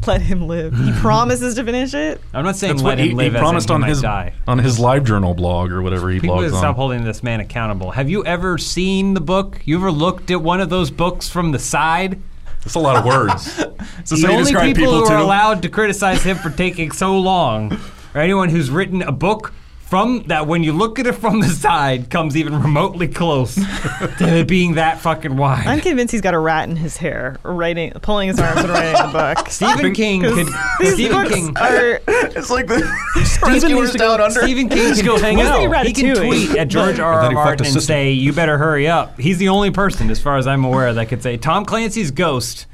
Let him live. He promises to finish it. I'm not saying That's let what he, him he live. as in promised he on might his die. on his live journal blog or whatever he People blogs on. stop holding this man accountable. Have you ever seen the book? You ever looked at one of those books from the side? That's a lot of words. *laughs* So, the only describe people, who are allowed to criticize him for taking so long are anyone who's written a book from that when you look at it from the side comes even remotely close *laughs* to it being that fucking wide. I'm convinced he's got a rat in his hair, writing, pulling his arms and writing the book. *laughs* Stephen King could *laughs* These Stephen books King are. It's like the Stephen, rescuers down under. Stephen King can, Wasn't no, he he can tweet at George R. And R. Martin and say, "You better hurry up." He's the only person, as far as I'm aware, that could say Tom Clancy's Ghost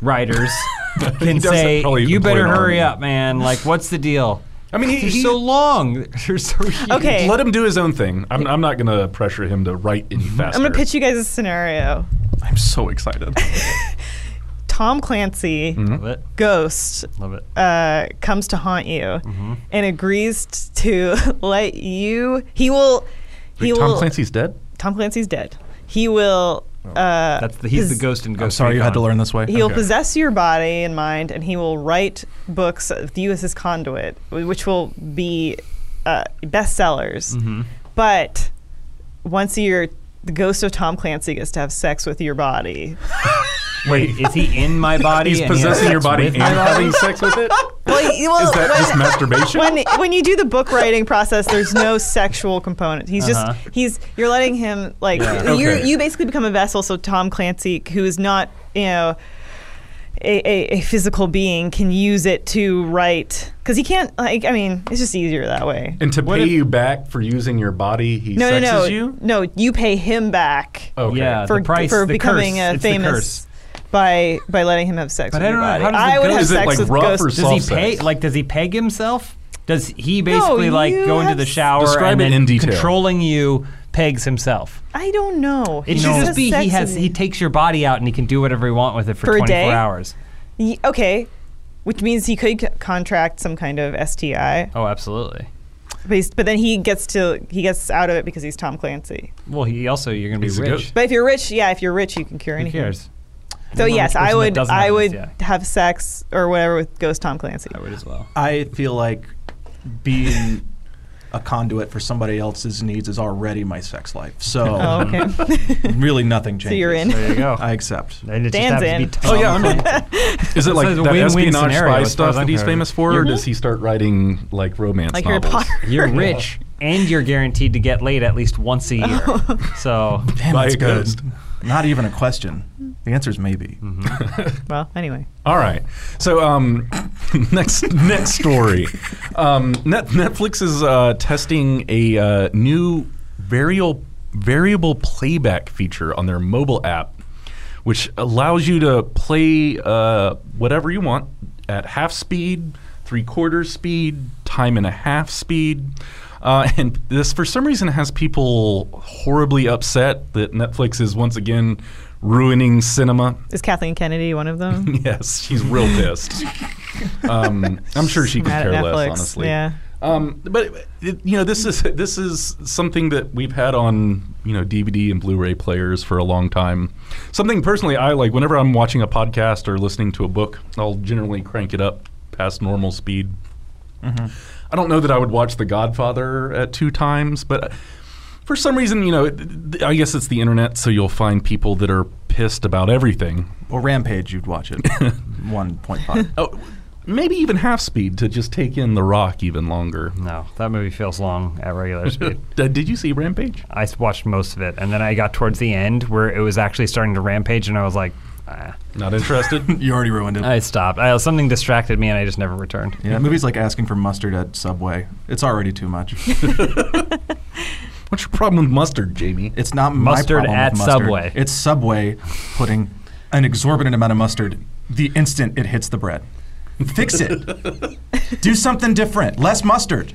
writers can say, "You better hurry army. up, man! Like, what's the deal?" I mean, he, They're he- so long. *laughs* They're so huge. Okay. let him do his own thing. I'm, I'm not going to pressure him to write any faster. I'm going to pitch you guys a scenario. I'm so excited. *laughs* Tom Clancy, Love it. Ghost, Love it. uh, comes to haunt you Mm-hmm. and agrees t- to *laughs* let you. He will. He Wait, Tom will. Clancy's dead. Tom Clancy's dead. He will. Uh, That's the, he's the ghost in Ghost. I'm sorry you had to learn this way. He'll Okay. possess your body and mind, and he will write books with you as his conduit, wh- which will be uh, bestsellers. Mm-hmm. But once you're the ghost of Tom Clancy gets to have sex with your body. *laughs* Wait, is he in my body? He's and he possessing your body with and body? having sex with it. *laughs* Well, y- well, Is that when- just masturbation? when when you do the book writing process, there's no sexual component. He's Uh-huh. just he's you're letting him like Yeah. you Okay. you basically become a vessel. So Tom Clancy, who is not you know. A, a, a physical being can use it to write because he can't like I mean it's just easier that way. and to What pay if- you back for using your body, he No, no, sexes no, you. no. You pay him back Okay. Yeah, for the price, for the becoming curse. a It's the famous curse. by by letting him have sex But with I your don't know, body. how does it I would go? have Is it, like, with rough ghosts. or Does he pay? sex. Like, does he peg himself? Does he basically like go into the shower Describe and it then in detail. controlling you pegs himself? I don't know. It He should just just be he has he takes your body out and he can do whatever he want with it for, For a 24 day? hours. Ye- okay, which means he could c- contract some kind of STI, Oh, absolutely. but, he's, but then he gets to he gets out of it because he's Tom Clancy. Well, he also you're gonna be He's a rich. But if you're rich, yeah, if you're rich, you can cure Who anything. cares? So I'm the yes, rich person I that would doesn't I have would this, have sex or whatever with Ghost Tom Clancy. I would as well. I feel like being a conduit for somebody else's needs is already my sex life. So *laughs* Oh, okay. *laughs* really nothing changes. so you're in. There you go. I accept. And it just Dan's happens to be. Oh yeah, I mean, Clancy. is it like It's a that win-win espionage spy stuff that he's famous for, or You're- does he start writing like romance like Harry novels? Potter. You're *laughs* rich and you're guaranteed to get laid at least once a year. so Damn, By that's a good. Ghost. Not even a question. The answer is maybe. *laughs* Well, anyway. All right. So um, *laughs* next next story. Um, Net, Netflix is uh, testing a uh, new variable variable playback feature on their mobile app, which allows you to play uh, whatever you want at half speed, three quarters speed, time and a half speed. Uh, *laughs* and this, for some reason, has people horribly upset that Netflix is once again ruining cinema. Is Kathleen Kennedy one of them? *laughs* yes, she's real pissed. *laughs* um, I'm sure she could Mad at care less, honestly. yeah. Um, but it, you know, this is this is something that we've had on you know DVD and Blu-ray players for a long time. Something personally I like. Whenever I'm watching a podcast or listening to a book, I'll generally crank it up past normal speed. I don't know that I would watch The Godfather at two times, but for some reason, you know, it- I guess it's the internet, so you'll find people that are pissed about everything. Or Rampage, you'd watch it. *laughs* 1.5. Oh, maybe even half speed to just take in The Rock even longer. No, that movie feels long at regular speed. *laughs* Uh, Did you see Rampage? I watched most of it, and then I got towards the end where it was actually starting to rampage, and I was like, ah. Not interested. *laughs* you already ruined it. I stopped. I, something distracted me, and I just never returned. yeah, movie's like asking for mustard at Subway. It's already too much. *laughs* What's your problem with mustard, Jamie? It's not Mustard my problem at with mustard. Subway. It's Subway putting an exorbitant amount of mustard the instant it hits the bread. Fix it. *laughs* Do something different. Less mustard.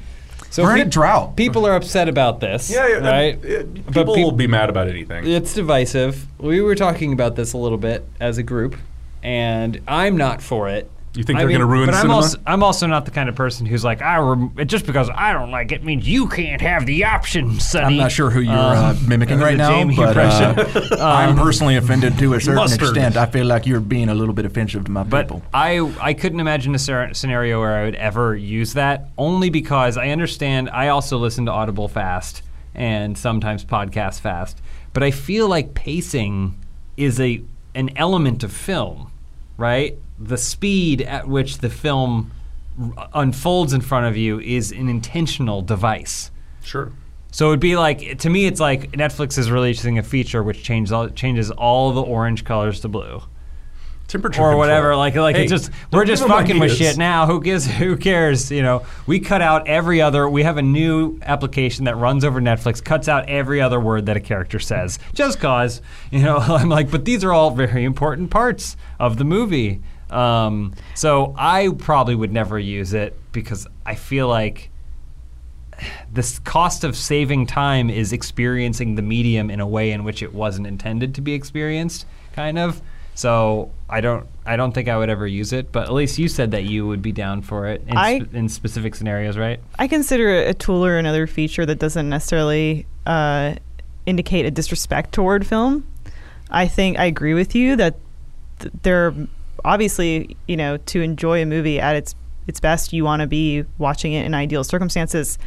We're in a drought. People are upset about this, right? But People peop- will be mad about anything. It's divisive. We were talking about this a little bit as a group, and I'm not for it. You think I they're mean, gonna ruin but I'm cinema? also, I'm also not the kind of person who's like, I rem- just because I don't like it means you can't have the option, Sonny. I'm not sure who you're uh, Um, mimicking right now, but uh. *laughs* I'm personally offended to a certain Mustard. extent. I feel like you're being a little bit offensive to my But people. I I couldn't imagine a scer- scenario where I would ever use that only because I understand I also listen to Audible fast and sometimes podcast fast, but I feel like pacing is a an element of film, right? The speed at which the film r- unfolds in front of you is an intentional device. Sure. So it'd be like to me, it's like Netflix is releasing a feature which changes all, changes all the orange colors to blue Temperature or control. whatever. Like like Hey, it's just we're just fucking with shit now. Who gives? Who cares? You know, we cut out every other. We have a new application that runs over Netflix, cuts out every other word that a character says, just cause. You know, *laughs* I'm like, but these are all very important parts of the movie. Um, so I probably would never use it because I feel like this cost of saving time is experiencing the medium in a way in which it wasn't intended to be experienced, kind of. So I don't, I don't think I would ever use it. But at least you said that you would be down for it in, I- spe- in specific scenarios, right? I consider it a tool or another feature that doesn't necessarily uh, indicate a disrespect toward film. I think I agree with you that th- there, obviously, you know, to enjoy a movie at its its best, you want to be watching it in ideal circumstances.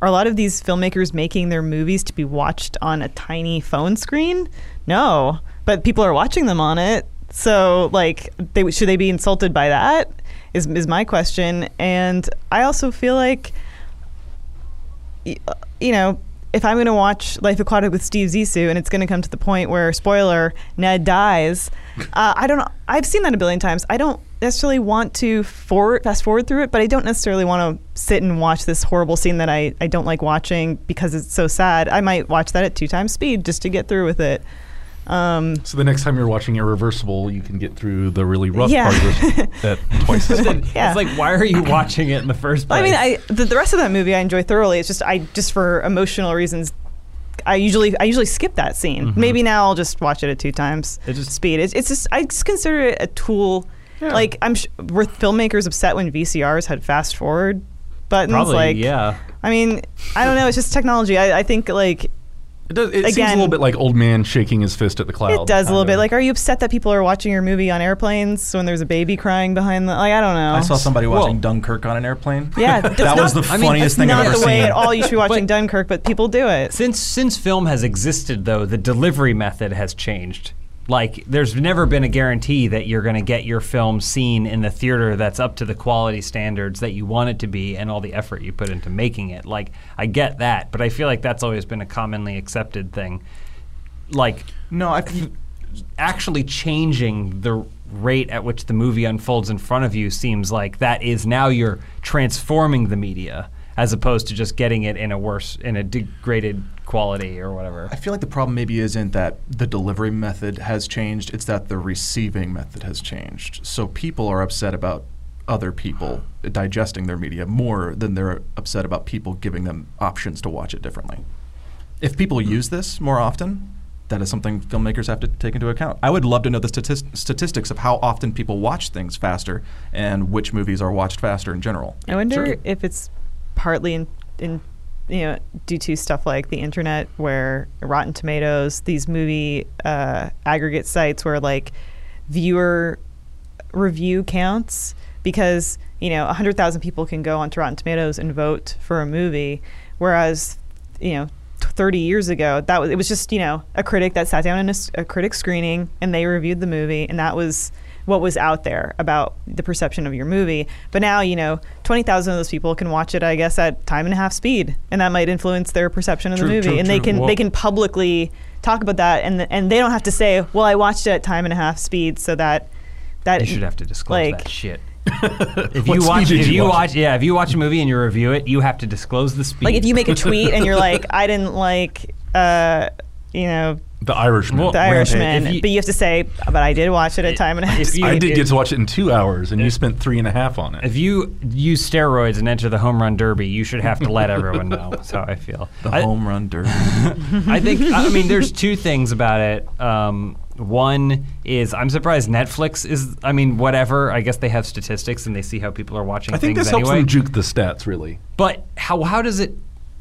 Are a lot of these filmmakers making their movies to be watched on a tiny phone screen? No, but people are watching them on it. So, like, they should they be insulted by that? Is is my question. And I also feel like you know, if I'm going to watch Life Aquatic with Steve Zissou and it's going to come to the point where, spoiler, Ned dies, *laughs* uh, I don't know. I've seen that a billion times. I don't necessarily want to forward, fast forward through it, but I don't necessarily want to sit and watch this horrible scene that I, I don't like watching because it's so sad. I might watch that at two times speed just to get through with it. Um, So the next time you're watching Irreversible, you can get through the really rough Yeah. part of it *laughs* at twice as fast. Yeah. It's like, why are you watching it in the first place? I mean, I the, the rest of that movie I enjoy thoroughly. It's just I just for emotional reasons, I usually I usually skip that scene. Maybe now I'll just watch it at two times It just- speed. It's, it's just I just consider it a tool. Like I'm sh- were filmmakers upset when VCRs had fast forward buttons. Probably, like yeah. I mean, I don't know. It's just technology. I, I think like It, does, it seems a little bit like old man shaking his fist at the cloud. it does a little kinda. bit. Like, are you upset that people are watching your movie on airplanes when there's a baby crying behind the? Like, I don't know. I saw somebody Well- watching Dunkirk on an airplane. Yeah, *laughs* that's that was the not- I mean, funniest That's thing I've ever seen. Not the way seen. at all. You should be watching But- Dunkirk, but people do it. Since since film has existed, though, the delivery method has changed. Like, there's never been a guarantee that you're going to get your film seen in the theater that's up to the quality standards that you want it to be, and all the effort you put into making it. Like, I get that, but I feel like that's always been a commonly accepted thing. Like, No, I. actually changing the rate at which the movie unfolds in front of you seems like that is now you're transforming the media as opposed to just getting it in a worse in a degraded quality or whatever. I feel like the problem maybe isn't that the delivery method has changed, it's that the receiving method has changed. So people are upset about other people digesting their media more than they're upset about people giving them options to watch it differently. If people hmm. use this more often, that is something filmmakers have to take into account. I would love to know the statis- statistics of how often people watch things faster and which movies are watched faster in general. I wonder Sure. if it's partly in, in you know due to stuff like the internet, where Rotten Tomatoes, these movie uh, aggregate sites, where like viewer review counts, because you know hundred thousand people can go onto Rotten Tomatoes and vote for a movie, whereas you know. 30 years ago that was it was just you know a critic that sat down in a critic screening and they reviewed the movie and that was what was out there about the perception of your movie. But now, you know, 20,000 of those people can watch it, I guess, at time and a half speed, and that might influence their perception of True, the movie. true, and they can Well- they can publicly talk about that, and and they don't have to say, "Well, I watched it at time and a half speed," so that that You should have to disclose like that shit. *laughs* if you watch, if you you watch watch, yeah, if you watch a movie and you review it, you have to disclose the speed. like if you make a tweet and you're like, *laughs* "I didn't like," uh, you know, The Irishman. Well, The Irishman, you- but you have to say, "But I did watch it at time and a half you- I did get to watch it in two hours, and you spent three and a half on it. if you use steroids and enter the home run derby, you should have to let everyone know. That's how I feel. The I, home run derby. *laughs* I think. I mean, there's two things about it. Um, one is I'm surprised Netflix is. I mean, whatever. I guess they have statistics and they see how people are watching I think things this helps anyway. them juke the stats, really. but how how does it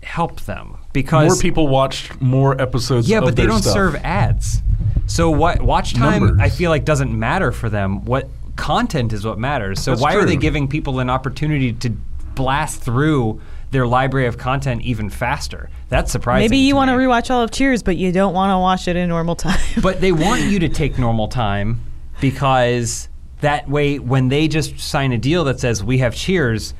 help them? Because More people watched more episodes Yeah, of but they don't stuff. serve ads. So what watch time Numbers. I feel like doesn't matter for them. What content is what matters. So That's why are they giving people an opportunity to blast through their library of content even faster? That's surprising. Maybe you want to me. rewatch all of Cheers, but you don't want to watch it in normal time. But they want you to take *laughs* normal time because that way when they just sign a deal that says we have cheers,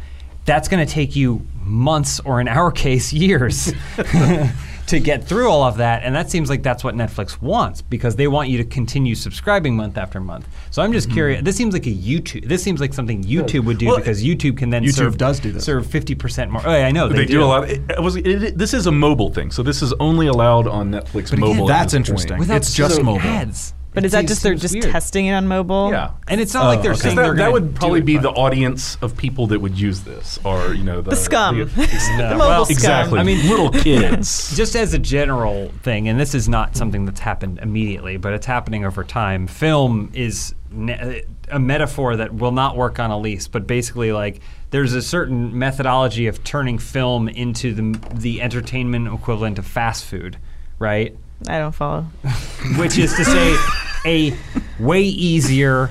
that's going to take you months or in our case years *laughs* to get through all of that and that seems like that's what Netflix wants because they want you to continue subscribing month after month. So I'm just mm-hmm. curious this seems like a YouTube this seems like something YouTube would do Well, because YouTube can then YouTube serve does do this. serve 50% more. Oh, yeah, I know They, do. a lot. It, it was, it, it- this is a mobile thing, so this is only allowed on Netflix But mobile. at that's interesting. point. Without It's just so mobile. ads. But It is that just they're just weird. testing it on mobile? Yeah. And it's not like they're oh, okay. saying Because they're that, that would probably be the audience of people that would use this, or you know, the, The scum. the- *laughs* the mobile well, scum. exactly. I mean- little *laughs* kids. just as a general thing, and this is not something that's happened immediately, but it's happening over time. Film is ne- a metaphor that will not work on a lease, but basically, like there's a certain methodology of turning film into the the entertainment equivalent of fast food, right? I don't follow. *laughs* Which is to say, a way easier.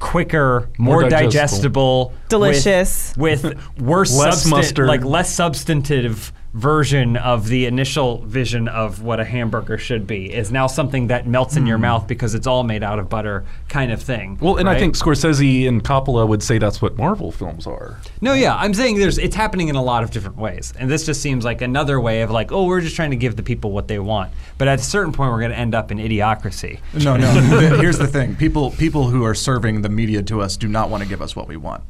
Quicker, more, More digestible, digestible. with- Delicious. with, *laughs* worse, Less substan- mustard. like less substantive version of the initial vision of what a hamburger should be is now something that melts in your hmm. mouth because it's all made out of butter, kind of thing. well, and I think Scorsese and Coppola would say that's what Marvel films are. no, yeah, I'm saying there's it's happening in a lot of different ways, and this just seems like another way of like, oh, we're just trying to give the people what they want, but at a certain point, we're going to end up in idiocracy. No, no. th- *laughs* Here's the thing: people, people who are serving the media to us do not want to give us what we want.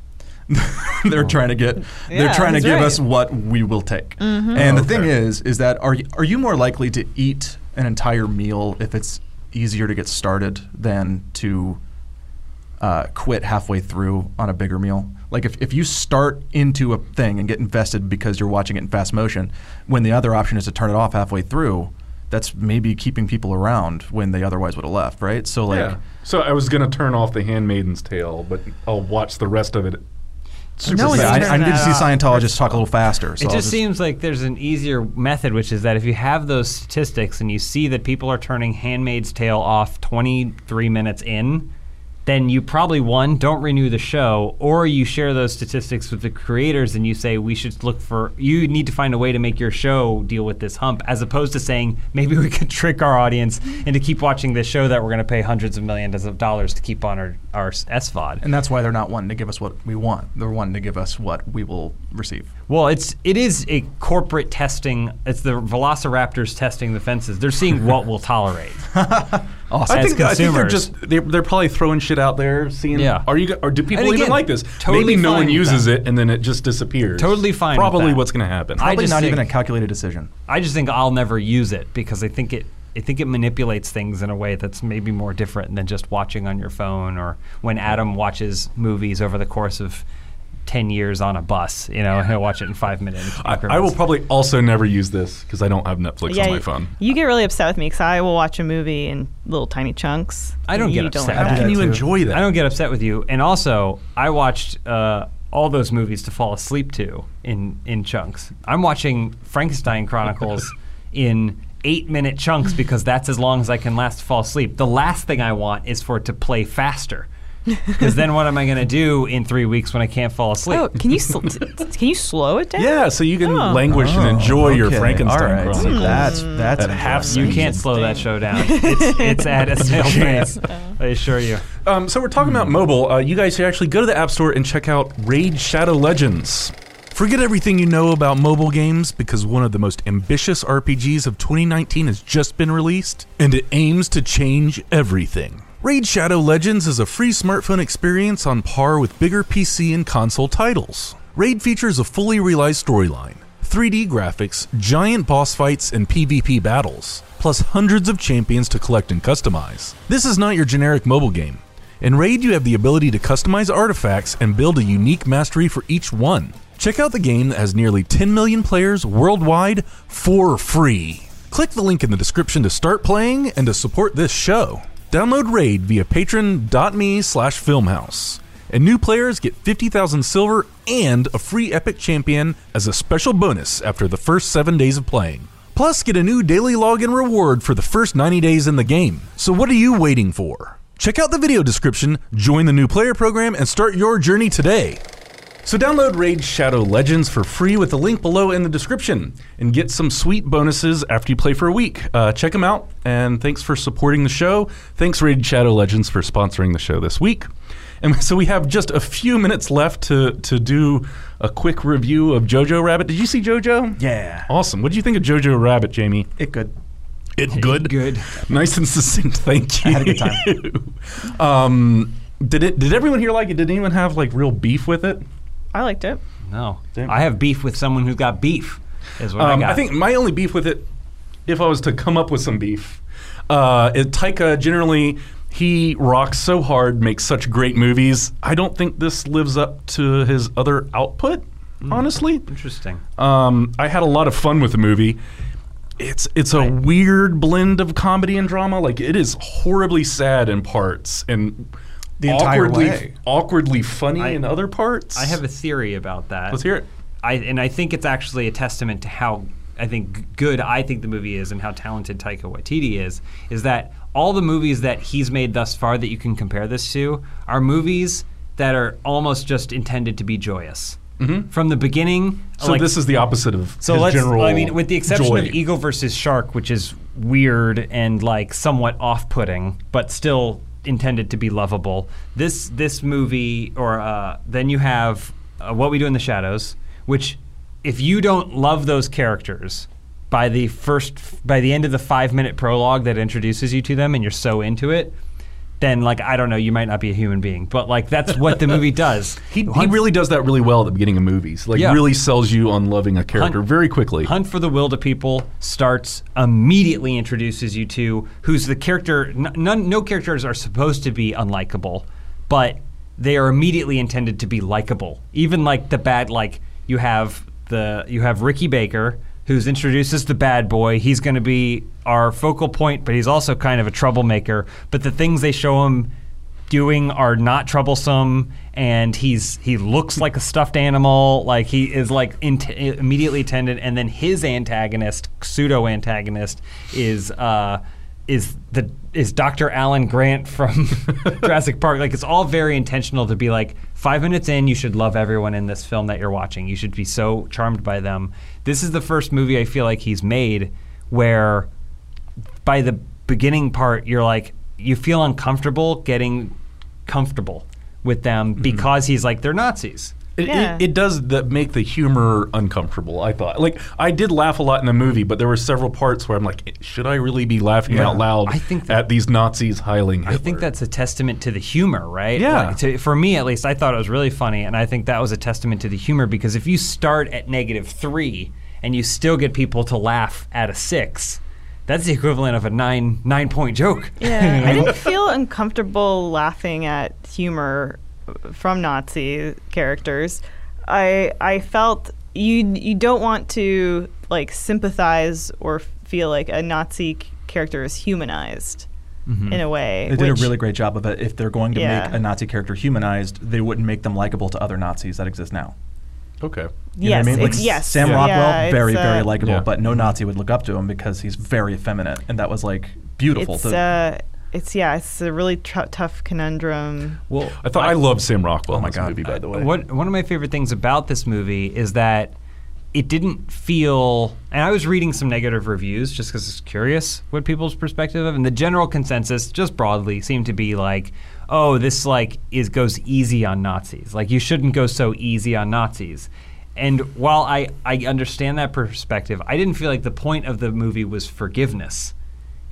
*laughs* they're trying to get. they're Yeah, trying to give right. us what we will take. And the thing is, is that are you, are you more likely to eat an entire meal if it's easier to get started than to uh, quit halfway through on a bigger meal? Like if, if you start into a thing and get invested because you're watching it in fast motion, when the other option is to turn it off halfway through, that's maybe keeping people around when they otherwise would have left, right? So like, yeah. So I was gonna turn off The Handmaid's Tale, but I'll watch the rest of it. Super No fast. I, I need to see turning that off. Scientologists talk a little faster. So it I'll just seems like there's an easier method, which is that if you have those statistics and you see that people are turning Handmaid's Tale off 23 minutes in, then you probably one don't renew the show, or you share those statistics with the creators and you say we should look for you need to find a way to make your show deal with this hump, as opposed to saying maybe we could trick our audience into keep watching this show that we're going to pay hundreds of millions of dollars to keep on our our SVOD. and that's why they're not wanting to give us what we want. They're wanting to give us what we will receive. Well, it's it is a corporate testing. It's the Velociraptors testing the fences. They're seeing what we'll tolerate. *laughs* Awesome. I as think, I think they're just they're, they're probably throwing shit out there, seeing Yeah. are you go- or do people And even like this? totally Maybe no one uses it and then it just disappears. Totally fine with Probably that. what's going to happen. I Probably just not think- even a calculated decision. I just think I'll never use it because I think it I think it manipulates things in a way that's maybe more different than just watching on your phone or when Adam watches movies over the course of ten years on a bus. You know, he'll watch it in five minutes. *laughs* I. I will probably also never use this because I don't have Netflix yeah, on my phone. you get really upset with me because I will watch a movie in little tiny chunks. I don't get upset. like I How can you too. enjoy that? I don't get upset with you. And also, I watched uh, all those movies to fall asleep to in in chunks. I'm watching Frankenstein Chronicles *laughs* in eight minute chunks because that's as long as I can last to fall asleep. The last thing I want is for it to play faster. Because then what am I going to do in three weeks when I can't fall asleep? Oh, can you sl- t- t- can you slow it down? Yeah, so you can Oh. languish and enjoy your Frankenstein all right. Chronicles. That's that's At half enjoyable. you can't slow that show down. *laughs* It's, it's at a snail pace. I assure you. Um, so we're talking about mobile. Uh, you guys should actually go to the App Store and check out Raid Shadow Legends. Forget everything you know about mobile games because one of the most ambitious RPGs of 2019 has just been released, and it aims to change everything. Raid Shadow Legends is a free smartphone experience on par with bigger PC and console titles. Raid features a fully realized storyline, 3D graphics, giant boss fights, and PvP battles, plus hundreds of champions to collect and customize. This is not your generic mobile game. In Raid, you have the ability to customize artifacts and build a unique mastery for each one. Check out the game that has nearly 10 million players worldwide for free. Click the link in the description to start playing and to support this show. Download Raid via patron.me slash filmhouse. And new players get 50,000 silver and a free epic champion as a special bonus after the first 7 days of playing. Plus, get a new daily login reward for the first 90 days in the game. So what are you waiting for? Check out the video description, join the new player program, and start your journey today. So download Raid Shadow Legends for free with the link below in the description and get some sweet bonuses after you play for a week. Uh, check them out, and thanks for supporting the show. Thanks, Raid Shadow Legends, for sponsoring the show this week. And *laughs* so we have just a few minutes left to, to do a quick review of Jojo Rabbit. Did you see Jojo? Yeah. Awesome. What do you think of Jojo Rabbit, Jamie? It good. It good. Good. Nice and succinct. *laughs* Thank you. I had a good time. *laughs* um, did it? Did everyone here like it? Did anyone have like real beef with it? I liked it. No. Damn. I have beef with someone who's got beef, is what I Um, got. I think my only beef with it, if I was to come up with some beef, uh, is Taika generally he rocks so hard, makes such great movies. I don't think this lives up to his other output. Honestly, Interesting. um, I had a lot of fun with the movie. It's it's a weird blend of comedy and drama. Like it is horribly sad in parts and The entire awkwardly way. awkwardly funny I- in other parts. I have a theory about that. Let's hear it. I and I think it's actually a testament to how I think good I think the movie is and how talented Taika Waititi is. Is that all the movies that he's made thus far that you can compare this to are movies that are almost just intended to be joyous. Mm-hmm. From the beginning, So like- this is the opposite of so his let's. general. I mean, with the exception joy. of Eagle versus Shark, which is weird and like somewhat off-putting, but still intended to be lovable. This this movie, or uh, then you have uh, What We Do in the Shadows, which if you don't love those characters by the first by the end of the five minute prologue that introduces you to them, and you're so into it. Then, like, I don't know, you might not be a human being, but like, that's what the movie does. *laughs* He, he really does that really well at the beginning of movies. Like Yeah. really sells you on loving a character Hunt- very quickly. Hunt for the Wilderpeople starts immediately introduces you to who's the character. n- None, no characters are supposed to be unlikable, but they are immediately intended to be likable. Even like the bad, like you have the you have Ricky Baker who's introduced as the bad boy. He's going to be our focal point, but he's also kind of a troublemaker. But the things they show him doing are not troublesome and he's he looks like a stuffed animal like he is like int- immediately tended and then his antagonist pseudo antagonist is uh is the is Dr. Alan Grant from *laughs* Jurassic Park like it's all very intentional to be like 5 minutes in you should love everyone in this film that you're watching you should be so charmed by them this is the first movie I feel like he's made where by the beginning part, you're like, you feel uncomfortable getting comfortable with them mm-hmm. because he's like, they're Nazis. It, Yeah. it, it does the, make the humor uncomfortable. I thought, like, I did laugh a lot in the movie, but there were several parts where I'm like, eh, should I really be laughing Yeah. out loud I think that- at these Nazis heiling? I think that's a testament to the humor, right? Yeah. Like, to, for me, at least, I thought it was really funny, and I think that was a testament to the humor because if you start at negative three and you still get people to laugh at a six, that's the equivalent of a nine nine point joke. Yeah, You *laughs* I didn't feel uncomfortable laughing at humor from Nazi characters, I I felt you you don't want to like sympathize or feel like a Nazi character is humanized in a way. They did which- a really great job of it. If they're going to Yeah. make a Nazi character humanized, they wouldn't make them likable to other Nazis that exist now. Okay. You yes, know what I mean? it's yes. Sam yeah, Rockwell, it's, very, very uh, likable, Yeah. but no Nazi would look up to him because he's very effeminate, and that was like beautiful. It's to, uh, it's yeah, it's a really tr- tough conundrum. Well, I thought I loved Sam Rockwell Oh in my God. movie, by the uh, way. What one of my favorite things about this movie is that it didn't feel and I was reading some negative reviews just because I was curious what people's perspective of and the general consensus just broadly seemed to be like oh this like is goes easy on Nazis like you shouldn't go so easy on Nazis and while I, I understand that perspective I didn't feel like the point of the movie was forgiveness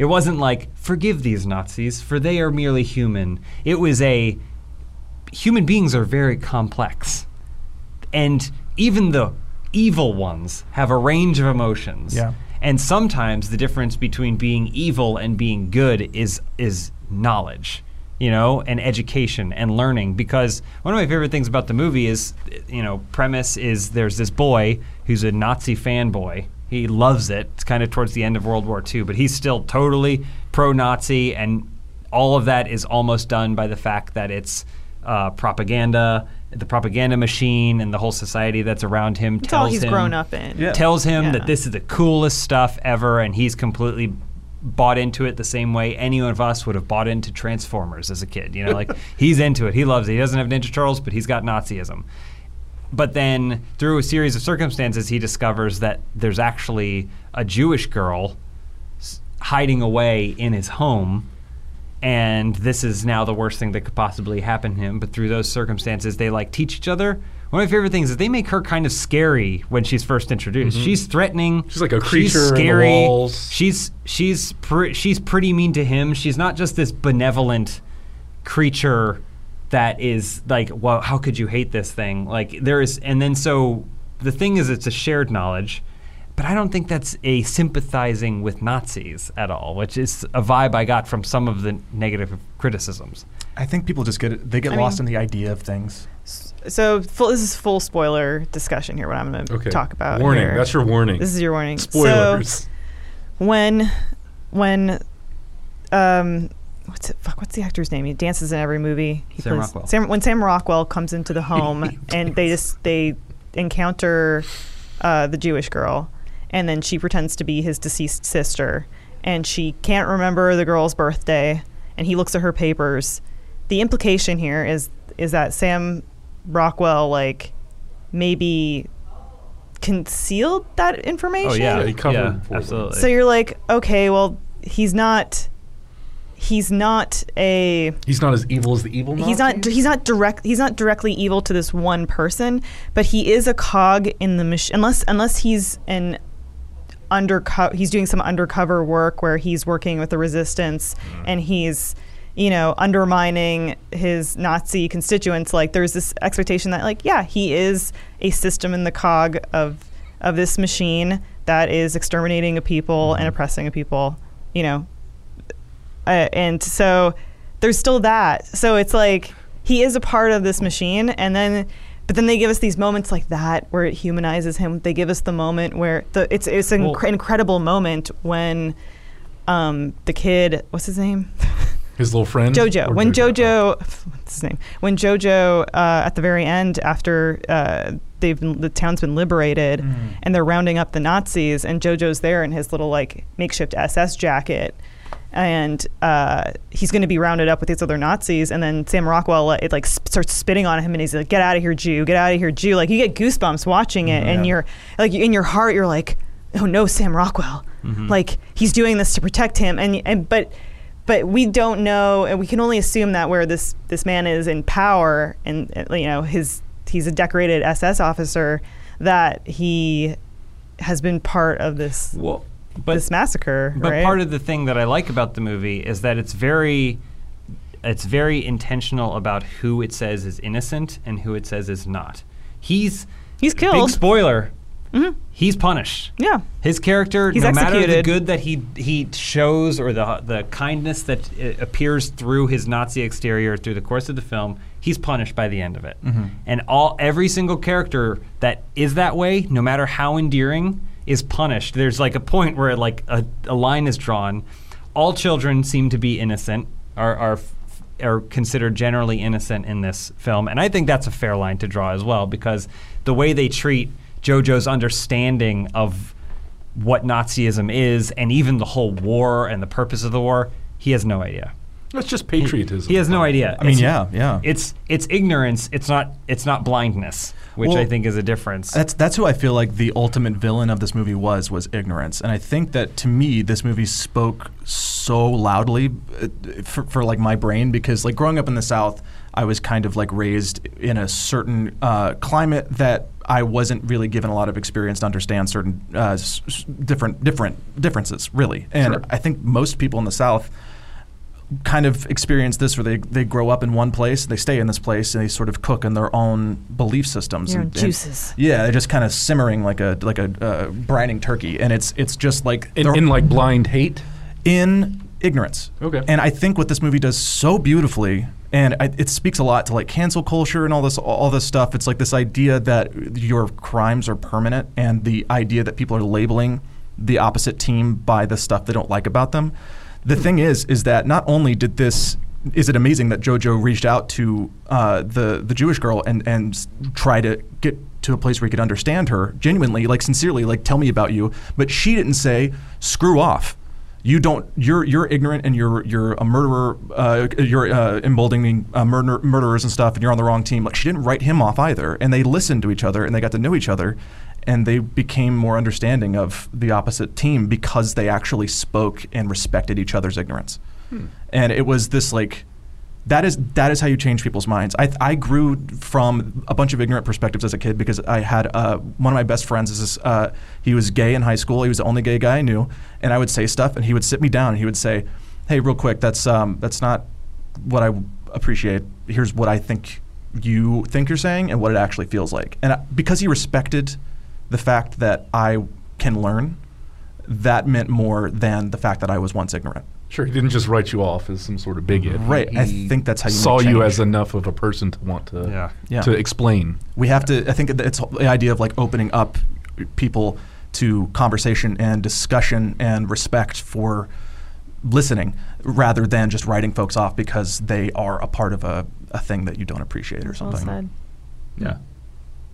it wasn't like forgive these Nazis for they are merely human it was a human beings are very complex and even the evil ones have a range of emotions. Yeah. And sometimes the difference between being evil and being good is is knowledge, you know, and education and learning. Because one of my favorite things about the movie is, you know, premise is there's this boy who's a Nazi fanboy. He loves it. It's kind of towards the end of World War II, but he's still totally pro-Nazi, and all of that is almost done by the fact that it's uh, propaganda, the propaganda machine, and the whole society that's around him It's all tells he's him grown up in. Yeah. tells him Yeah. that this is the coolest stuff ever, and he's completely bought into it the same way any of us would have bought into Transformers as a kid. You know, like *laughs* he's into it, he loves it. He doesn't have Ninja Turtles, but he's got Nazism. But then, through a series of circumstances, he discovers that there's actually a Jewish girl hiding away in his home and this is now the worst thing that could possibly happen to him. But through those circumstances, they like teach each other. One of my favorite things is they make her kind of scary when she's first introduced. Mm-hmm. She's threatening. She's like a creature in the walls. She's she's pre- she's pretty mean to him. She's not just this benevolent creature that is like, well, how could you hate this thing? Like there is, and then so the thing is, it's a shared knowledge. But I don't think that's a sympathizing with Nazis at all, which is a vibe I got from some of the negative criticisms. I think people just get it, they get I lost mean- in the idea of things. So full, this is full spoiler discussion here. What I'm going to Okay. talk about. Warning. here. That's your warning. This is your warning. Spoilers. So when when um what's it, fuck what's the actor's name? He dances in every movie. He Sam Rockwell. Sam, when Sam Rockwell comes into the home *laughs* and they just they encounter uh, the Jewish girl, and then she pretends to be his deceased sister, and she can't remember the girl's birthday, and he looks at her papers. The implication here is is that Sam Rockwell like maybe concealed that information. Oh yeah, Yeah, he covered yeah, absolutely. So you're like, okay, well, he's not. He's not a. he's not as evil as the evil. He's not. He's not direct. He's not directly evil to this one person, but he is a cog in the machine. Unless, unless he's an undercover. He's doing some undercover work where he's working with the resistance, mm. and he's, you know, undermining his Nazi constituents. Like there's this expectation that, like, yeah, he is a system in the cog of of this machine that is exterminating a people and mm-hmm. oppressing a people. You know, uh, and so there's still that. So it's like he is a part of this machine, and then. But then they give us these moments like that where it humanizes him. They give us the moment where the it's it's an Well- incre- incredible moment when um, the kid what's his name *laughs* his little friend Jojo. When Jojo, *laughs* what's his name? When Jojo uh, at the very end, after uh, they've been, the town's been liberated, and they're rounding up the Nazis, and Jojo's there in his little like makeshift SS jacket, and uh, he's going to be rounded up with these other Nazis, and then Sam Rockwell uh, it like sp- starts spitting on him, and he's like, "Get out of here, Jew! Get out of here, Jew!" Like you get goosebumps watching it, and you're like in your heart, you're like, "Oh no, Sam Rockwell!" Like he's doing this to protect him, and and but but we don't know, and we can only assume that where this this man is in power, and uh, you know his he's a decorated SS officer, that he has been part of this well, but this massacre. But right? part of the thing that I like about the movie is that it's very it's very intentional about who it says is innocent and who it says is not. He's He's Big killed. spoiler. Mm-hmm. He's punished. yeah, His character, He's no matter the good that he he shows or the the kindness that appears through his Nazi exterior through the course of the film, he's punished by the end of it. Mm-hmm. And all every single character that is that way, no matter how endearing, is punished. There's like a point where like a, a line is drawn. All children seem to be innocent, are are are considered generally innocent in this film, and I think that's a fair line to draw as well because the way they treat JoJo's understanding of what Nazism is and even the whole war and the purpose of the war, he has no idea. That's just patriotism. He has no idea. I mean, It's- yeah, yeah. It's it's ignorance. It's not it's not blindness, which Well, I think is a difference. That's that's who I feel like the ultimate villain of this movie was was ignorance, and I think that to me this movie spoke so loudly uh, for, for like my brain because like growing up in the South, I was kind of like raised in a certain uh, climate that I wasn't really given a lot of experience to understand certain uh, s- s- different different differences really, and Sure. I think most people in the South kind of experience this where they, they grow up in one place, they stay in this place, and they sort of cook in their own belief systems. Your and, own and- juices. yeah, they're just kind of simmering like a like a uh, brining turkey, and it's it's just like in, in like blind hate. in ignorance. Okay. And I think what this movie does so beautifully, and I, it speaks a lot to like cancel culture and all this all this stuff. It's like this idea that your crimes are permanent, and the idea that people are labeling the opposite team by the stuff they don't like about them. The thing is, is that not only did this. Is it amazing that JoJo reached out to uh, the the Jewish girl and and try to get to a place where he could understand her genuinely, like sincerely, like tell me about you, but she didn't say screw off. You don't you're you're ignorant and you're you're a murderer uh, you're uh, emboldening uh, murder, murderers and stuff and you're on the wrong team. Like she didn't write him off either. And they listened to each other and they got to know each other and they became more understanding of the opposite team because they actually spoke and respected each other's ignorance and it was this like that is that is how you change people's minds. I, I grew from a bunch of ignorant perspectives as a kid because I had uh, one of my best friends is this, uh, he was gay in high school. He was the only gay guy I knew, and I would say stuff, and he would sit me down and he would say, "Hey, real quick, that's um, that's not what I appreciate. Here's what I think you think you're saying, and what it actually feels like." And I, because he respected the fact that I can learn, that meant more than the fact that I was once ignorant. Sure, he didn't just write you off as some sort of bigot. Right, I think that's how you saw you as enough of a person to want to Yeah. Yeah. to explain. we have to i think it's the idea of like opening up people to conversation and discussion and respect for listening rather than just writing folks off because they are a part of a, a thing that you don't appreciate or Well something said. Yeah.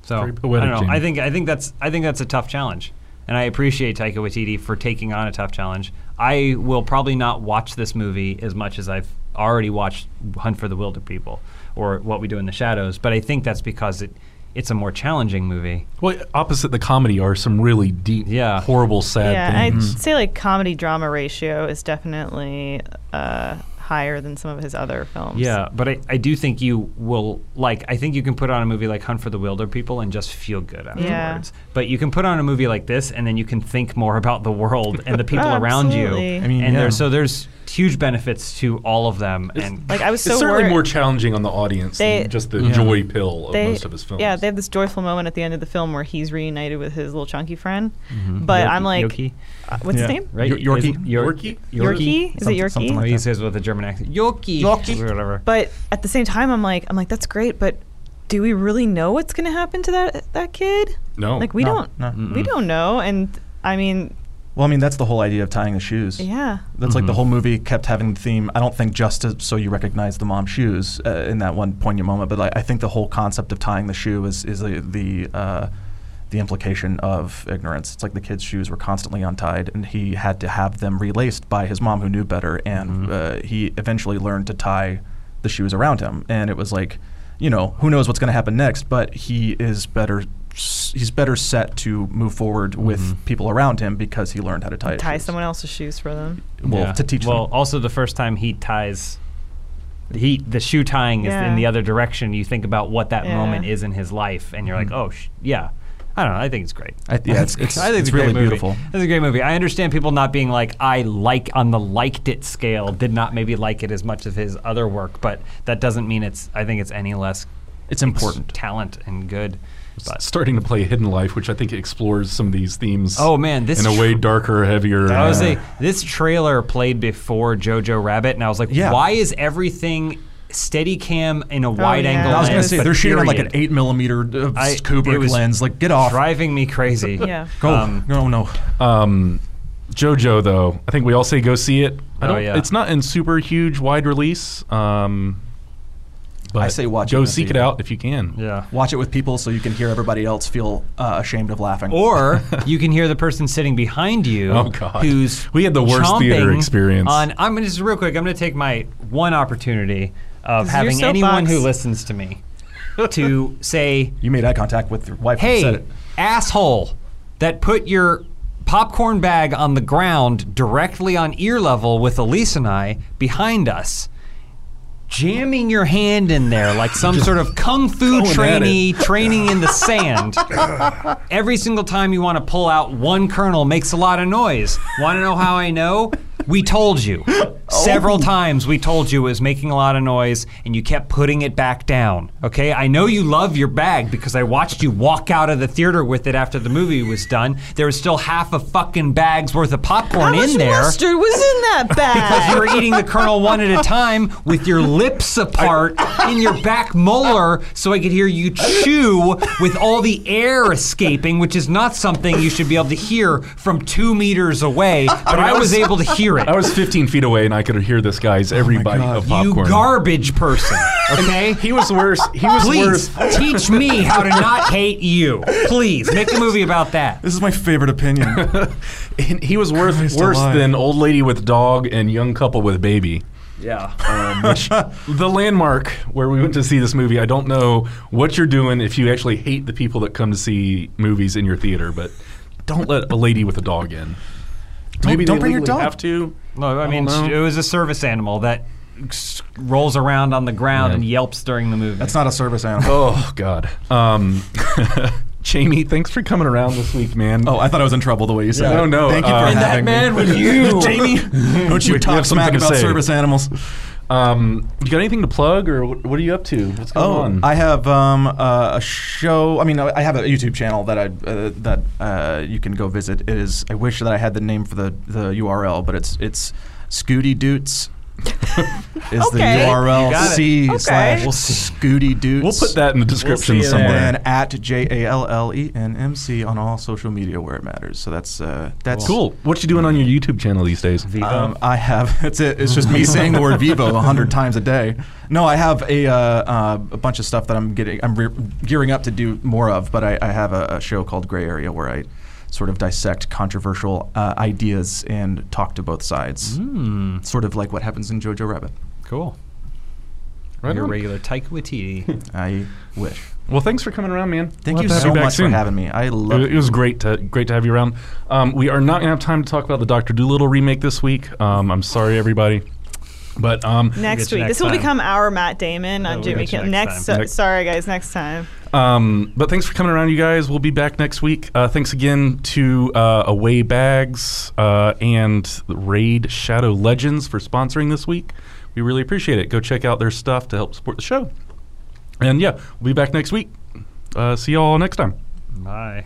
So I don't know. Jamie. I think I think that's I think that's a tough challenge, and I appreciate Taika Waititi for taking on a tough challenge. I will probably not watch this movie as much as I've already watched Hunt for the Wilderpeople or What We Do in the Shadows, but I think that's because it it's a more challenging movie. Well, opposite the comedy are some really deep, Yeah. horrible, sad yeah, I'd say like comedy drama ratio is definitely uh, higher than some of his other films. Yeah, but I, I do think you will like. I think you can put on a movie like Hunt for the Wilderpeople and just feel good afterwards. But you can put on a movie like this and then you can think more *laughs* about the world and the *laughs* people Oh, around you. I mean, and yeah. there's so there's huge benefits to all of them. And Like I was so it's certainly worried. more challenging on the audience They- than just the Yeah. joy pill of they, most of his films. Yeah, they have this joyful moment at the end of the film where he's reunited with his little chunky friend. Mm-hmm. But I'm like, Yoki, uh, what's Yeah. his name? right? Yo- Yorkie? Isn't- Yor- Yorkie? Yorkie? Is it Something- Yorkie? something like he says with a German accent, Yoki, Yorkie. or whatever. But at the same time, I'm like, I'm like, that's great, but do we really know what's going to happen to that that kid? no. Like we No, don't, no. we don't know. And I mean, well i mean that's the whole idea of tying the shoes yeah, That's like the Mhm. whole movie kept having the theme. I don't think just to, so you recognize the mom's shoes uh, in that one poignant moment, but I, I think the whole concept of tying the shoe is is the the, uh, the implication of ignorance. It's like the kid's shoes were constantly untied, and he had to have them relaced by his mom, who knew better, and mm-hmm. uh, he eventually learned to tie the shoes around him. And it was like, you know, who knows what's going to happen next, but he is better. He's better set to move forward with mm-hmm. people around him because he learned how to tie. tie someone else's shoes for them. Well, Yeah. to teach Well, them. also the first time he ties, he the shoe tying is Yeah. in the other direction. You think about what that Yeah. moment is in his life, and you're like, mm-hmm. oh, sh- yeah. I don't know. I think it's great. I, yeah, it's, it's, *laughs* I think it's a great really beautiful. It's a great movie. I understand people not being like I like on the liked it scale. Did not maybe like it as much as his other work, but that doesn't mean it's. I think it's any less. It's important. talent and good. But starting to play Hidden Life, which I think explores some of these themes. Oh, man, this in a way darker, heavier. I was uh, say this trailer played before Jojo Rabbit, and I was like, Yeah. why is everything steady cam in a wide yeah. angle I I was gonna say they're shooting on like an eight millimeter uh, I- Kubrick lens. Like, get off. driving me crazy. *laughs* Yeah. Go. Um, no, no. Um, JoJo though, I think we all say go see it. I Oh, don't. yeah. It's not in super huge wide release. Um, but I say watch it Go seek it out if you can. Yeah. Watch it with people so you can hear everybody else feel uh, ashamed of laughing. Or *laughs* you can hear the person sitting behind you Oh, God. who's We had the worst theater experience. On I'm gonna just real quick, I'm gonna take my one opportunity of 'Cause having your anyone who listens to me *laughs* to say, you made eye contact with your wife. and said Hey, it. asshole that put your popcorn bag on the ground directly on ear level with Elise and I behind us. Jamming your hand in there like *laughs* some sort of kung fu trainee training in the sand. *laughs* Every single time you want to pull out one kernel makes a lot of noise. Want to know how I know? We told you. *laughs* Oh. Several times we told you it was making a lot of noise and you kept putting it back down. Okay? I know you love your bag because I watched you walk out of the theater with it after the movie was done. There was still half a fucking bag's worth of popcorn How much in there. mustard was in that *laughs* Because bag? you were eating the kernel one at a *laughs* time with your lips apart in your back molar so I could hear you chew with all the air escaping, which is not something you should be able to hear from two meters away. But I was able to hear it. I was 15 feet away and I could hear this guy's every my bite God. of You popcorn. garbage person. *laughs* Okay? He was worse. He was Please worse. teach me how to not hate you. Please make a movie about that. This is my favorite opinion. *laughs* And he was worse worse alive. than old lady with dog and young couple with baby. Yeah. Um, which *laughs* the landmark where we went to see this movie. I don't know what you're doing if you actually hate the people that come to see movies in your theater, but don't let a lady with a dog in. Maybe don't bring your legally dog. have to. No, I I mean, don't it was a service animal that rolls around on the ground Yeah. and yelps during the movie. That's not a service animal. *laughs* Oh God. Um, *laughs* Jamie, thanks for coming around this week, man. Oh, I thought I was in trouble the way you said Yeah. it. No, no, Thank you for uh, And that having man me. was you. *laughs* Jamie. Don't you We- we talk have smack about say. service animals. Um, you got anything to plug, or what, are you up to? What's going Oh, on? I have um, uh, a show. I mean, I have a YouTube channel that I uh, that uh, you can go visit. It is. I wish that I had the name for the, the URL, but it's it's Scooty Doots. Is the Okay. URL got it. C Okay. slash We'll Scooty Doots. we'll put that in the description see you there. somewhere. And then at J A L L E N M C on all social media where it matters. So that's uh, that's Cool. What you doing on your YouTube channel these days? Vivo. Um, I have. *laughs* That's it. It's just me saying the word Vivo a hundred times a day. No, I have a uh, uh, a bunch of stuff that I'm getting. I'm re- gearing up to do more of. But I, I have a, a show called Gray Area where I sort of dissect controversial uh, ideas and talk to both sides. Hmm. Sort of like what happens in Jojo Rabbit. Cool. Right Your on. regular Taika Waititi. *laughs* I wish. Well, thanks for coming around, man. Thank We'll you have to have so back much soon. for having me. I love It, it was great to great to have you around. Um, we are not gonna have time to talk about the Doctor Dolittle remake this week. Um, I'm sorry, everybody, but um, next get you week. next this will become our Matt Damon on Jimmy Kimmel. next Next, time. so- Next- sorry guys, next time. Um, but thanks for coming around, you guys. We'll be back next week. Uh, thanks again to uh, Away Bags uh, and Raid Shadow Legends for sponsoring this week. We really appreciate it. Go check out their stuff to help support the show. And yeah, we'll be back next week. Uh, see y'all next time. Bye.